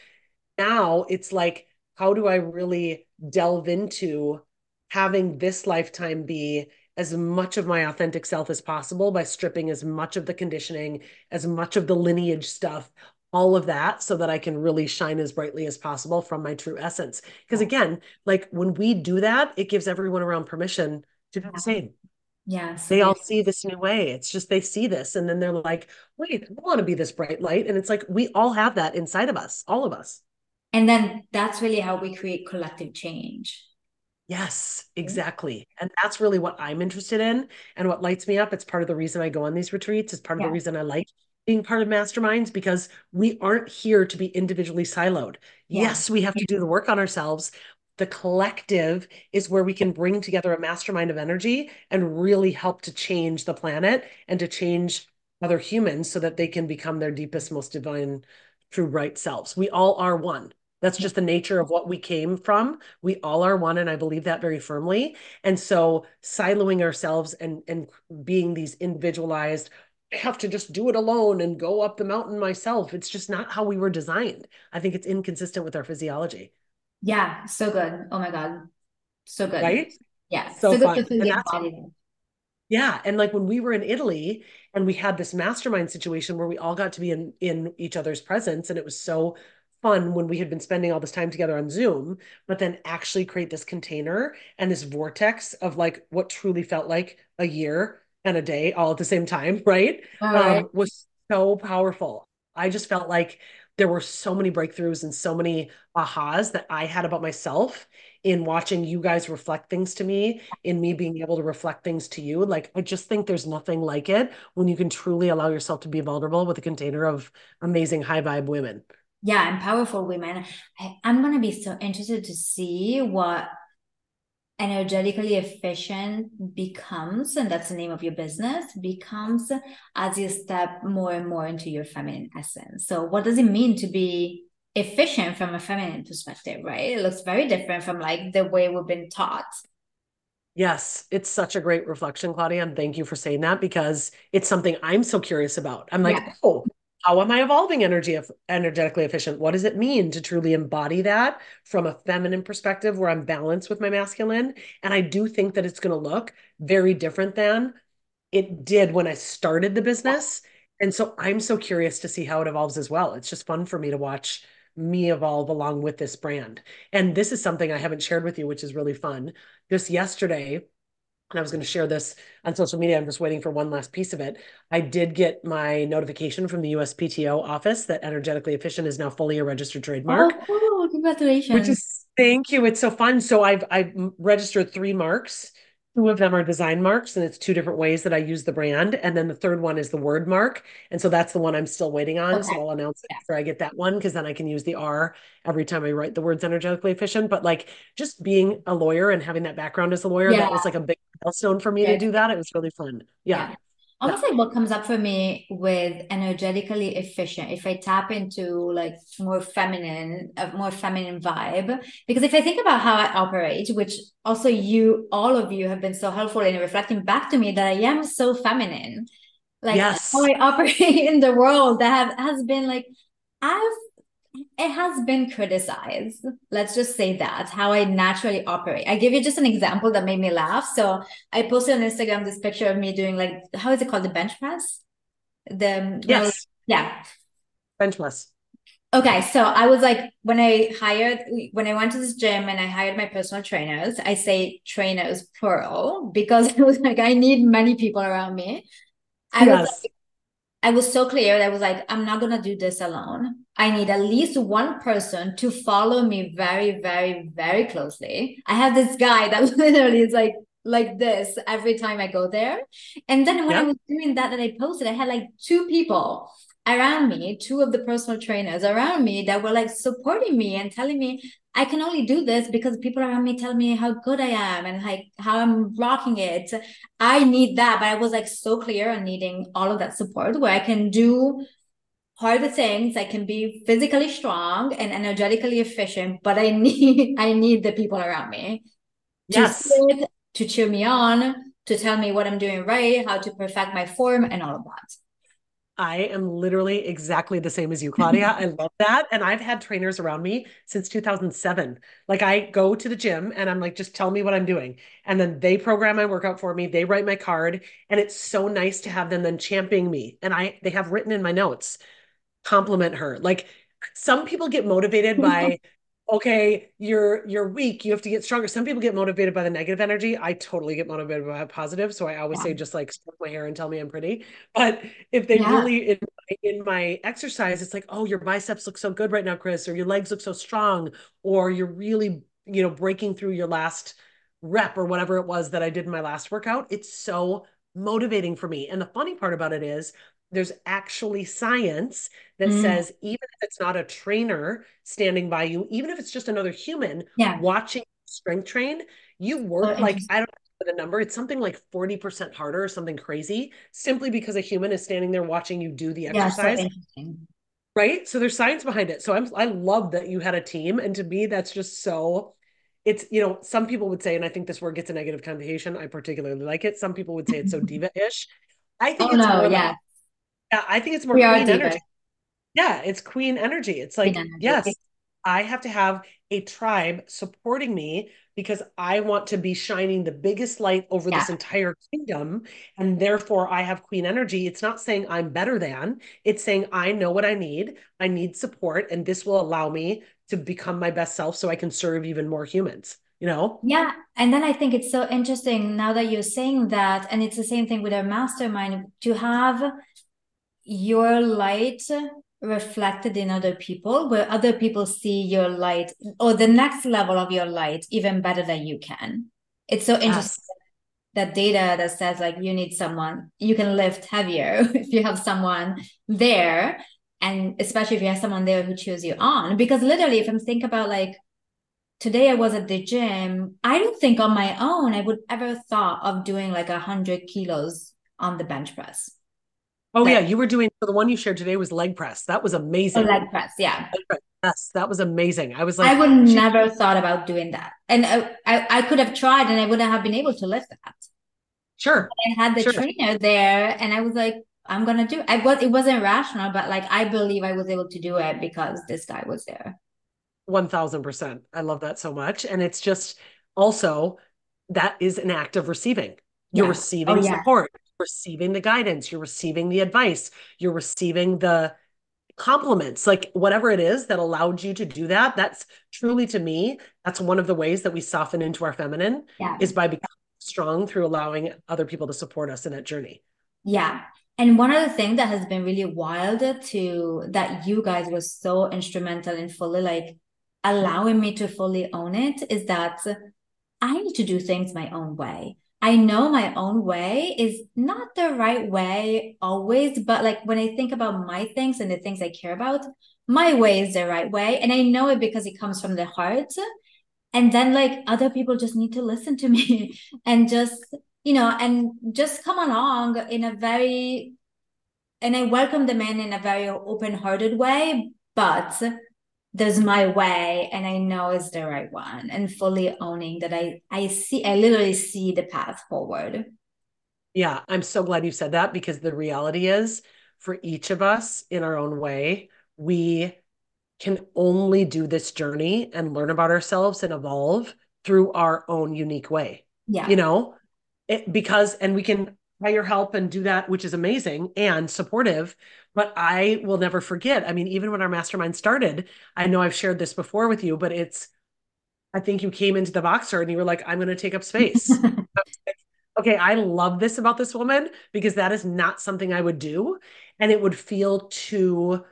now it's like, how do I really delve into having this lifetime be as much of my authentic self as possible by stripping as much of the conditioning, as much of the lineage stuff all of that so that I can really shine as brightly as possible from my true essence. Because again, like when we do that, it gives everyone around permission to do the same. Yes. They all see this new way. It's just they see this and then they're like, wait, I want to be this bright light. And it's like we all have that inside of us, all of us. And then that's really how we create collective change. Yes, exactly. And that's really what I'm interested in and what lights me up. It's part of the reason I go on these retreats. It's part of yeah. the reason I like being part of masterminds because we aren't here to be individually siloed. Yeah. Yes, we have to do the work on ourselves. The collective is where we can bring together a mastermind of energy and really help to change the planet and to change other humans so that they can become their deepest, most divine, true, right selves. We all are one. That's just the nature of what we came from. We all are one, and I believe that very firmly. And so, siloing ourselves and and being these individualized, have to just do it alone and go up the mountain myself. It's just not how we were designed. I think it's inconsistent with our physiology. Yeah, so good. Oh my god, so good. Right? Yeah, so, so good and yeah, and like when we were in Italy and we had this mastermind situation where we all got to be in in each other's presence, and it was so fun when we had been spending all this time together on Zoom, but then actually create this container and this vortex of like what truly felt like a year and a day all at the same time, right? right. Um, was so powerful. I just felt like there were so many breakthroughs and so many ahas that I had about myself in watching you guys reflect things to me, in me being able to reflect things to you. Like, I just think there's nothing like it when you can truly allow yourself to be vulnerable with a container of amazing high vibe women yeah and powerful women I, i'm going to be so interested to see what energetically efficient becomes and that's the name of your business becomes as you step more and more into your feminine essence so what does it mean to be efficient from a feminine perspective right it looks very different from like the way we've been taught Yes, it's such a great reflection, Claudia. And thank you for saying that because it's something I'm so curious about. I'm like, yeah. oh, how am I evolving energy energetically efficient? What does it mean to truly embody that from a feminine perspective where I'm balanced with my masculine? And I do think that it's going to look very different than it did when I started the business. And so I'm so curious to see how it evolves as well. It's just fun for me to watch me evolve along with this brand. And this is something I haven't shared with you, which is really fun. Just yesterday, and I was going to share this on social media. I'm just waiting for one last piece of it. I did get my notification from the USPTO office that energetically efficient is now fully a registered trademark. Oh, cool. congratulations. Which is thank you. It's so fun. So I've I've registered three marks Two of them are design marks, and it's two different ways that I use the brand. And then the third one is the word mark. And so that's the one I'm still waiting on. Okay. So I'll announce it after I get that one because then I can use the R every time I write the words energetically efficient. But like just being a lawyer and having that background as a lawyer, yeah. that was like a big milestone for me yeah. to do that. It was really fun. yeah. yeah almost like what comes up for me with energetically efficient if i tap into like more feminine a more feminine vibe because if i think about how i operate which also you all of you have been so helpful in reflecting back to me that i am so feminine like yes. how i operate in the world that have has been like i've it has been criticized. Let's just say that how I naturally operate. I give you just an example that made me laugh. So I posted on Instagram this picture of me doing like how is it called the bench press? The yes, yeah, bench press. Okay, so I was like, when I hired, when I went to this gym and I hired my personal trainers, I say trainers plural because I was like, I need many people around me. I yes. was like, I was so clear that I was like, I'm not gonna do this alone. I need at least one person to follow me very, very, very closely. I have this guy that literally is like like this every time I go there. And then when yep. I was doing that that I posted, I had like two people around me, two of the personal trainers around me that were like supporting me and telling me I can only do this because people around me tell me how good I am and like how I'm rocking it. I need that, but I was like so clear on needing all of that support where I can do harder things. I can be physically strong and energetically efficient, but I need I need the people around me yes. to sit, to cheer me on, to tell me what I'm doing right, how to perfect my form, and all of that. I am literally exactly the same as you, Claudia. I love that. And I've had trainers around me since 2007. Like I go to the gym and I'm like, just tell me what I'm doing. And then they program my workout for me. They write my card. And it's so nice to have them then championing me. And I, they have written in my notes, compliment her. Like some people get motivated by okay, you're you're weak, you have to get stronger. Some people get motivated by the negative energy. I totally get motivated by positive. So I always yeah. say just like stroke my hair and tell me I'm pretty. But if they yeah. really in in my exercise, it's like, oh, your biceps look so good right now, Chris, or your legs look so strong, or you're really, you know, breaking through your last rep or whatever it was that I did in my last workout. It's so motivating for me. And the funny part about it is there's actually science that mm. says even if it's not a trainer standing by you, even if it's just another human yeah. watching strength train, you work oh, like I don't know the number. It's something like 40% harder or something crazy simply because a human is standing there watching you do the exercise. Yeah, so right? So there's science behind it. So I'm I love that you had a team. And to me, that's just so it's you know some people would say and i think this word gets a negative connotation i particularly like it some people would say it's so diva-ish i think oh, it's no, yeah yeah, I think it's more we queen energy. Yeah, it's queen energy. It's like, yes, I have to have a tribe supporting me because I want to be shining the biggest light over yeah. this entire kingdom. And therefore, I have queen energy. It's not saying I'm better than, it's saying I know what I need. I need support. And this will allow me to become my best self so I can serve even more humans you know yeah and then i think it's so interesting now that you're saying that and it's the same thing with our mastermind to have your light reflected in other people where other people see your light or the next level of your light even better than you can. It's so ah. interesting yes. that data that says like you need someone you can lift heavier if you have someone there and especially if you have someone there who cheers you on. Because literally if i'm think about like today i was at the gym i don't think on my own i would ever thought of doing like a hundred kilos on the bench press Oh yeah, you were doing so the one you shared today was leg press. That was amazing. leg press, yeah. Yes, that was amazing. I was like, I would never thought about doing that, and I, I, I could have tried, and I wouldn't have been able to lift that. Sure. I had the sure. trainer there, and I was like, I'm gonna do. It. I was it wasn't rational, but like I believe I was able to do it because this guy was there. One thousand percent. I love that so much, and it's just also that is an act of receiving. You're yeah. Oh, receiving oh, yeah. support receiving the guidance, you're receiving the advice, you're receiving the compliments, like whatever it is that allowed you to do that. That's truly to me, that's one of the ways that we soften into our feminine yeah. is by becoming strong through allowing other people to support us in that journey. Yeah. And one other thing that has been really wild to that you guys were so instrumental in fully like allowing me to fully own it is that I need to do things my own way. I know my own way is not the right way always, but like when I think about my things and the things I care about, my way is the right way. And I know it because it comes from the heart. And then like other people just need to listen to me and just, you know, and just come along in a very, and I welcome them in in a very open hearted way, but there's my way and i know it's the right one and fully owning that i i see i literally see the path forward. Yeah i'm so glad you said that because the reality is for each of us in our own way we can only do this journey and learn about ourselves and evolve through our own unique way. Yeah. You know it, because and we can hire help and do that which is amazing and supportive but I will never forget. I mean, even when our mastermind started, I know I've shared this before with you, but it's, I think you came into the Voxer and you were like, I'm going to take up space. okay, I love this about this woman because that is not something I would do. And it would feel too,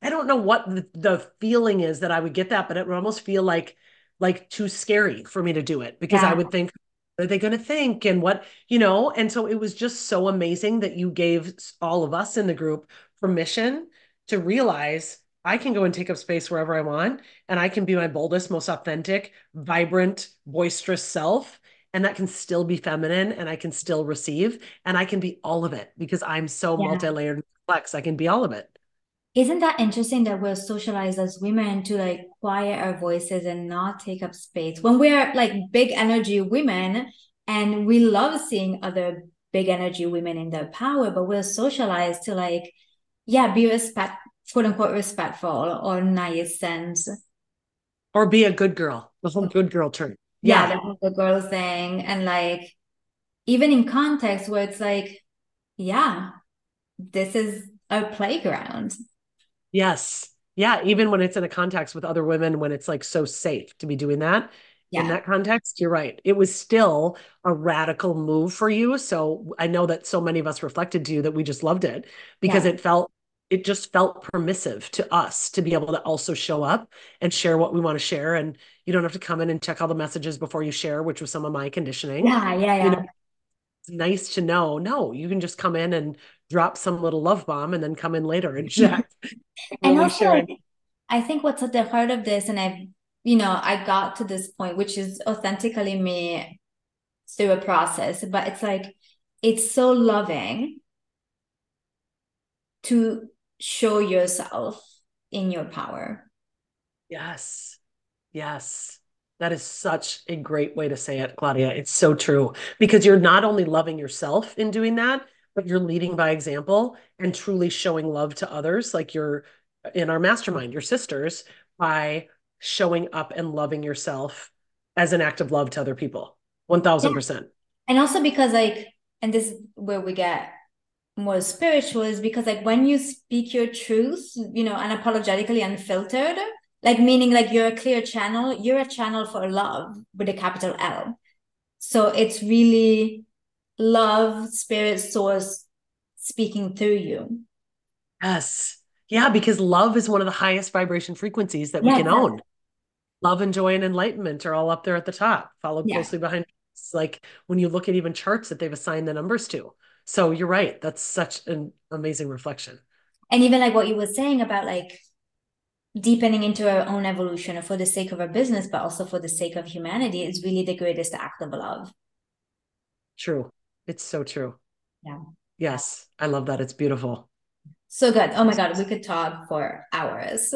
I don't know what the, the feeling is that I would get that, but it would almost feel like, like too scary for me to do it because yeah. I would think, are they going to think and what you know and so it was just so amazing that you gave all of us in the group permission to realize I can go and take up space wherever I want, and I can be my boldest, most authentic, vibrant, boisterous self. And that can still be feminine, and I can still receive, and I can be all of it because I'm so yeah. multi layered and complex. I can be all of it. Isn't that interesting that we're socialized as women to like quiet our voices and not take up space when we're like big energy women and we love seeing other big energy women in their power, but we're socialized to like yeah, be respect, quote unquote, respectful or nice and or be a good girl. The whole good girl term. Yeah, yeah the whole good girl thing, and like even in context where it's like, yeah, this is a playground. Yes. yeah even when it's in a context with other women when it's like so safe to be doing that yeah. in that context you're right it was still a radical move for you so i know that so many of us reflected to you that we just loved it because yeah. it felt it just felt permissive to us to be able to also show up and share what we want to share. And you don't have to come in and check all the messages before you share which was some of my conditioning. Yeah yeah yeah you know, it's nice to know no you can just come in and drop some little love bomb and then come in later and check. And also i think what's at the heart of this and i've you know i got to this point which is authentically me through a process but it's like it's so loving to show yourself in your power yes yes that is such a great way to say it, Claudia. It's so true because you're not only loving yourself in doing that, but you're leading by example and truly showing love to others, like you're in our mastermind, your sisters, by showing up and loving yourself as an act of love to other people. 1000%. And also because, like, and this is where we get more spiritual, is because, like, when you speak your truth, you know, unapologetically unfiltered, like meaning like you're a clear channel you're a channel for love with a capital l. So it's really love spirit source speaking through you. Yes. Yeah because love is one of the highest vibration frequencies that we can own. Love and joy and enlightenment are all up there at the top followed yeah. closely behind like when you look at even charts that they've assigned the numbers to so you're right that's such an amazing reflection and even like what you were saying about like deepening into our own evolution for the sake of our business, but also for the sake of humanity is really the greatest act of love. True. It's so true. Yeah. Yes. I love that. It's beautiful. So good. Oh my God. We could talk for hours.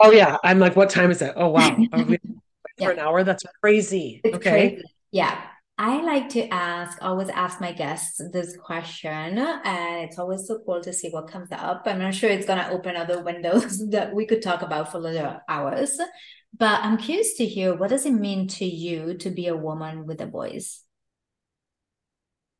Oh, yeah. I'm like, what time is it? Oh, wow. yeah. For an hour? That's crazy. It's okay. Crazy. Yeah. I like to ask, always ask my guests this question, and it's always so cool to see what comes up. I'm not sure it's going to open other windows that we could talk about for little hours, but I'm curious to hear what does it mean to you to be a woman with a voice?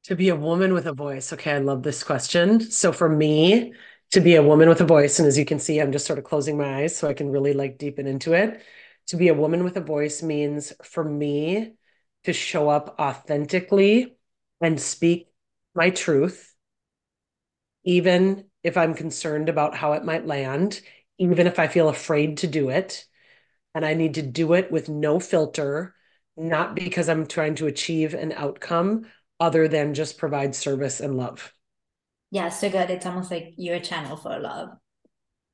To be a woman with a voice. Okay, I love this question. So for me, to be a woman with a voice, and as you can see, I'm just sort of closing my eyes so I can really like deepen into it. To be a woman with a voice means for me to show up authentically and speak my truth, even if I'm concerned about how it might land, even if I feel afraid to do it. And I need to do it with no filter, not because I'm trying to achieve an outcome other than just provide service and love. Yeah, so good. It's almost like your channel for love.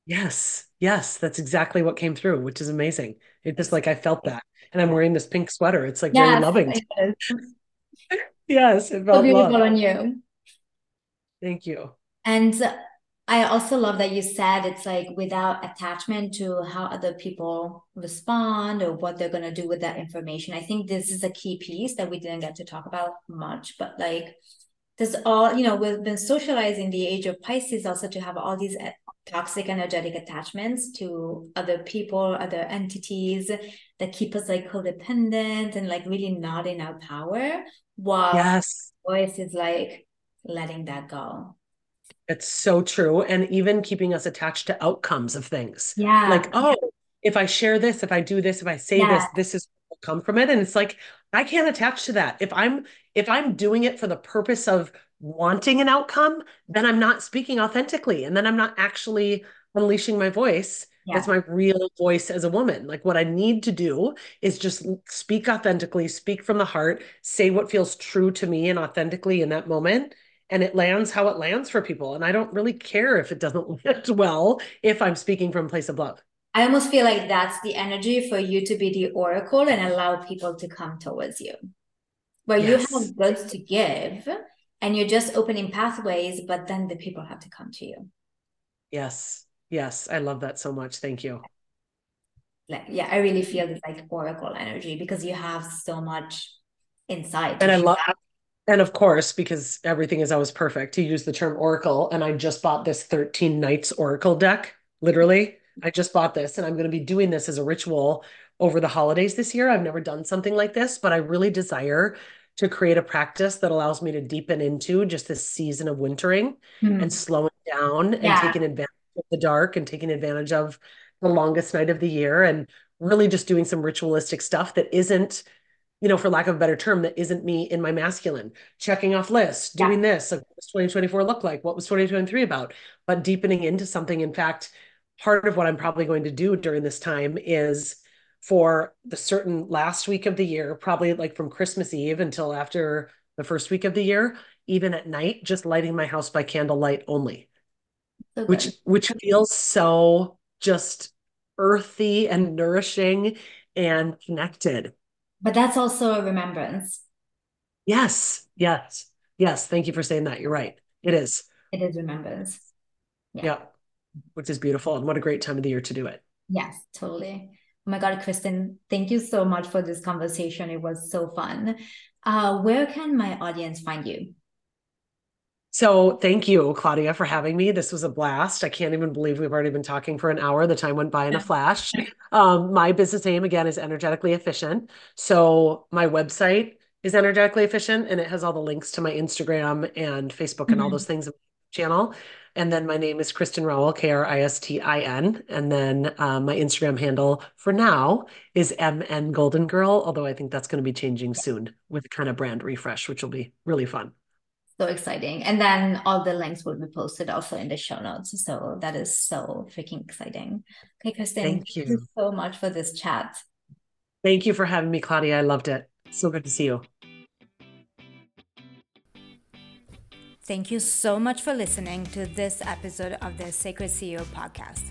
Yes, yes, that's exactly what came through, which is amazing. It just like I felt that and I'm wearing this pink sweater. It's like yes, very loving. It yes, it felt so beautiful love. on you. Thank you. And I also love that you said it's like without attachment to how other people respond or what they're going to do with that information. I think this is a key piece that we didn't get to talk about much, but like there's all, you know, we've been socializing the age of Pisces also to have all these toxic energetic attachments to other people, other entities that keep us like codependent and like really not in our power. While yes. voice is like letting that go. It's so true. And even keeping us attached to outcomes of things. Yeah. Like, oh, if I share this, if I do this, if I say yeah. this, this is come from it. And it's like, I can't attach to that. If I'm if I'm doing it for the purpose of wanting an outcome, then I'm not speaking authentically. And then I'm not actually unleashing my voice yeah. as my real voice as a woman. Like what I need to do is just speak authentically, speak from the heart, say what feels true to me and authentically in that moment. And it lands how it lands for people. And I don't really care if it doesn't land well if I'm speaking from a place of love. I almost feel like that's the energy for you to be the oracle and allow people to come towards you. Where yes. you have goods to give and you're just opening pathways, but then the people have to come to you. Yes. Yes. I love that so much. Thank you. Like, yeah, I really feel this like oracle energy because you have so much insight. And I love and of course, because everything is always perfect, you use the term oracle. And I just bought this 13 Nights Oracle deck, literally. I just bought this and I'm going to be doing this as a ritual over the holidays this year. I've never done something like this, but I really desire to create a practice that allows me to deepen into just this season of wintering mm. and slowing down yeah. and taking advantage of the dark and taking advantage of the longest night of the year and really just doing some ritualistic stuff that isn't you know, for lack of a better term, that isn't me in my masculine, checking off lists, doing yeah. this. Like, what does 2024 look like? What was 2023 about? But deepening into something. In fact, part of what I'm probably going to do during this time is for the certain last week of the year, probably like from Christmas Eve until after the first week of the year, even at night, just lighting my house by candlelight only. Which which feels so just earthy and nourishing and connected. But that's also a remembrance. Yes, yes, yes. Thank you for saying that. You're right. It is. It is remembrance. Yeah. yeah. Which is beautiful. And what a great time of the year to do it. Yes, totally. Oh my God, Kristin, thank you so much for this conversation. It was so fun. Uh, where can my audience find you? So thank you, Claudia, for having me. This was a blast. I can't even believe we've already been talking for an hour. The time went by in a flash. Um, my business name again is energetically efficient. So my website is energetically efficient and it has all the links to my Instagram and Facebook and mm-hmm. all those things channel. And then my name is Kristin Rowell, K R I S T I N. And then um, my Instagram handle for now is MN Golden Girl, although I think that's going to be changing soon with kind of brand refresh, which will be really fun. So exciting. And then all the links will be posted also in the show notes. So that is so freaking exciting. Okay kristin thank you. thank you. so much for this chat. Thank you for having me claudia. I loved it. So good to see you Thank you so much for listening to this episode of the Sacred CEO podcast.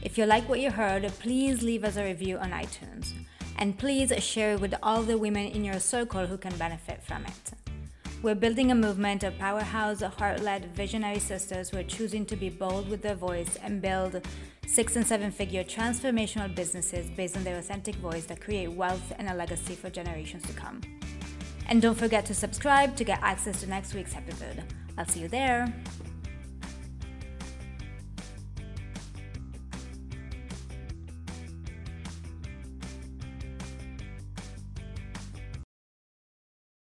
If you like what you heard, please leave us a review on iTunes. And please share it with all the women in your circle who can benefit from it. We're building a movement of powerhouse, heart led visionary sisters who are choosing to be bold with their voice and build six and seven figure transformational businesses based on their authentic voice that create wealth and a legacy for generations to come. And don't forget to subscribe to get access to next week's episode. I'll see you there.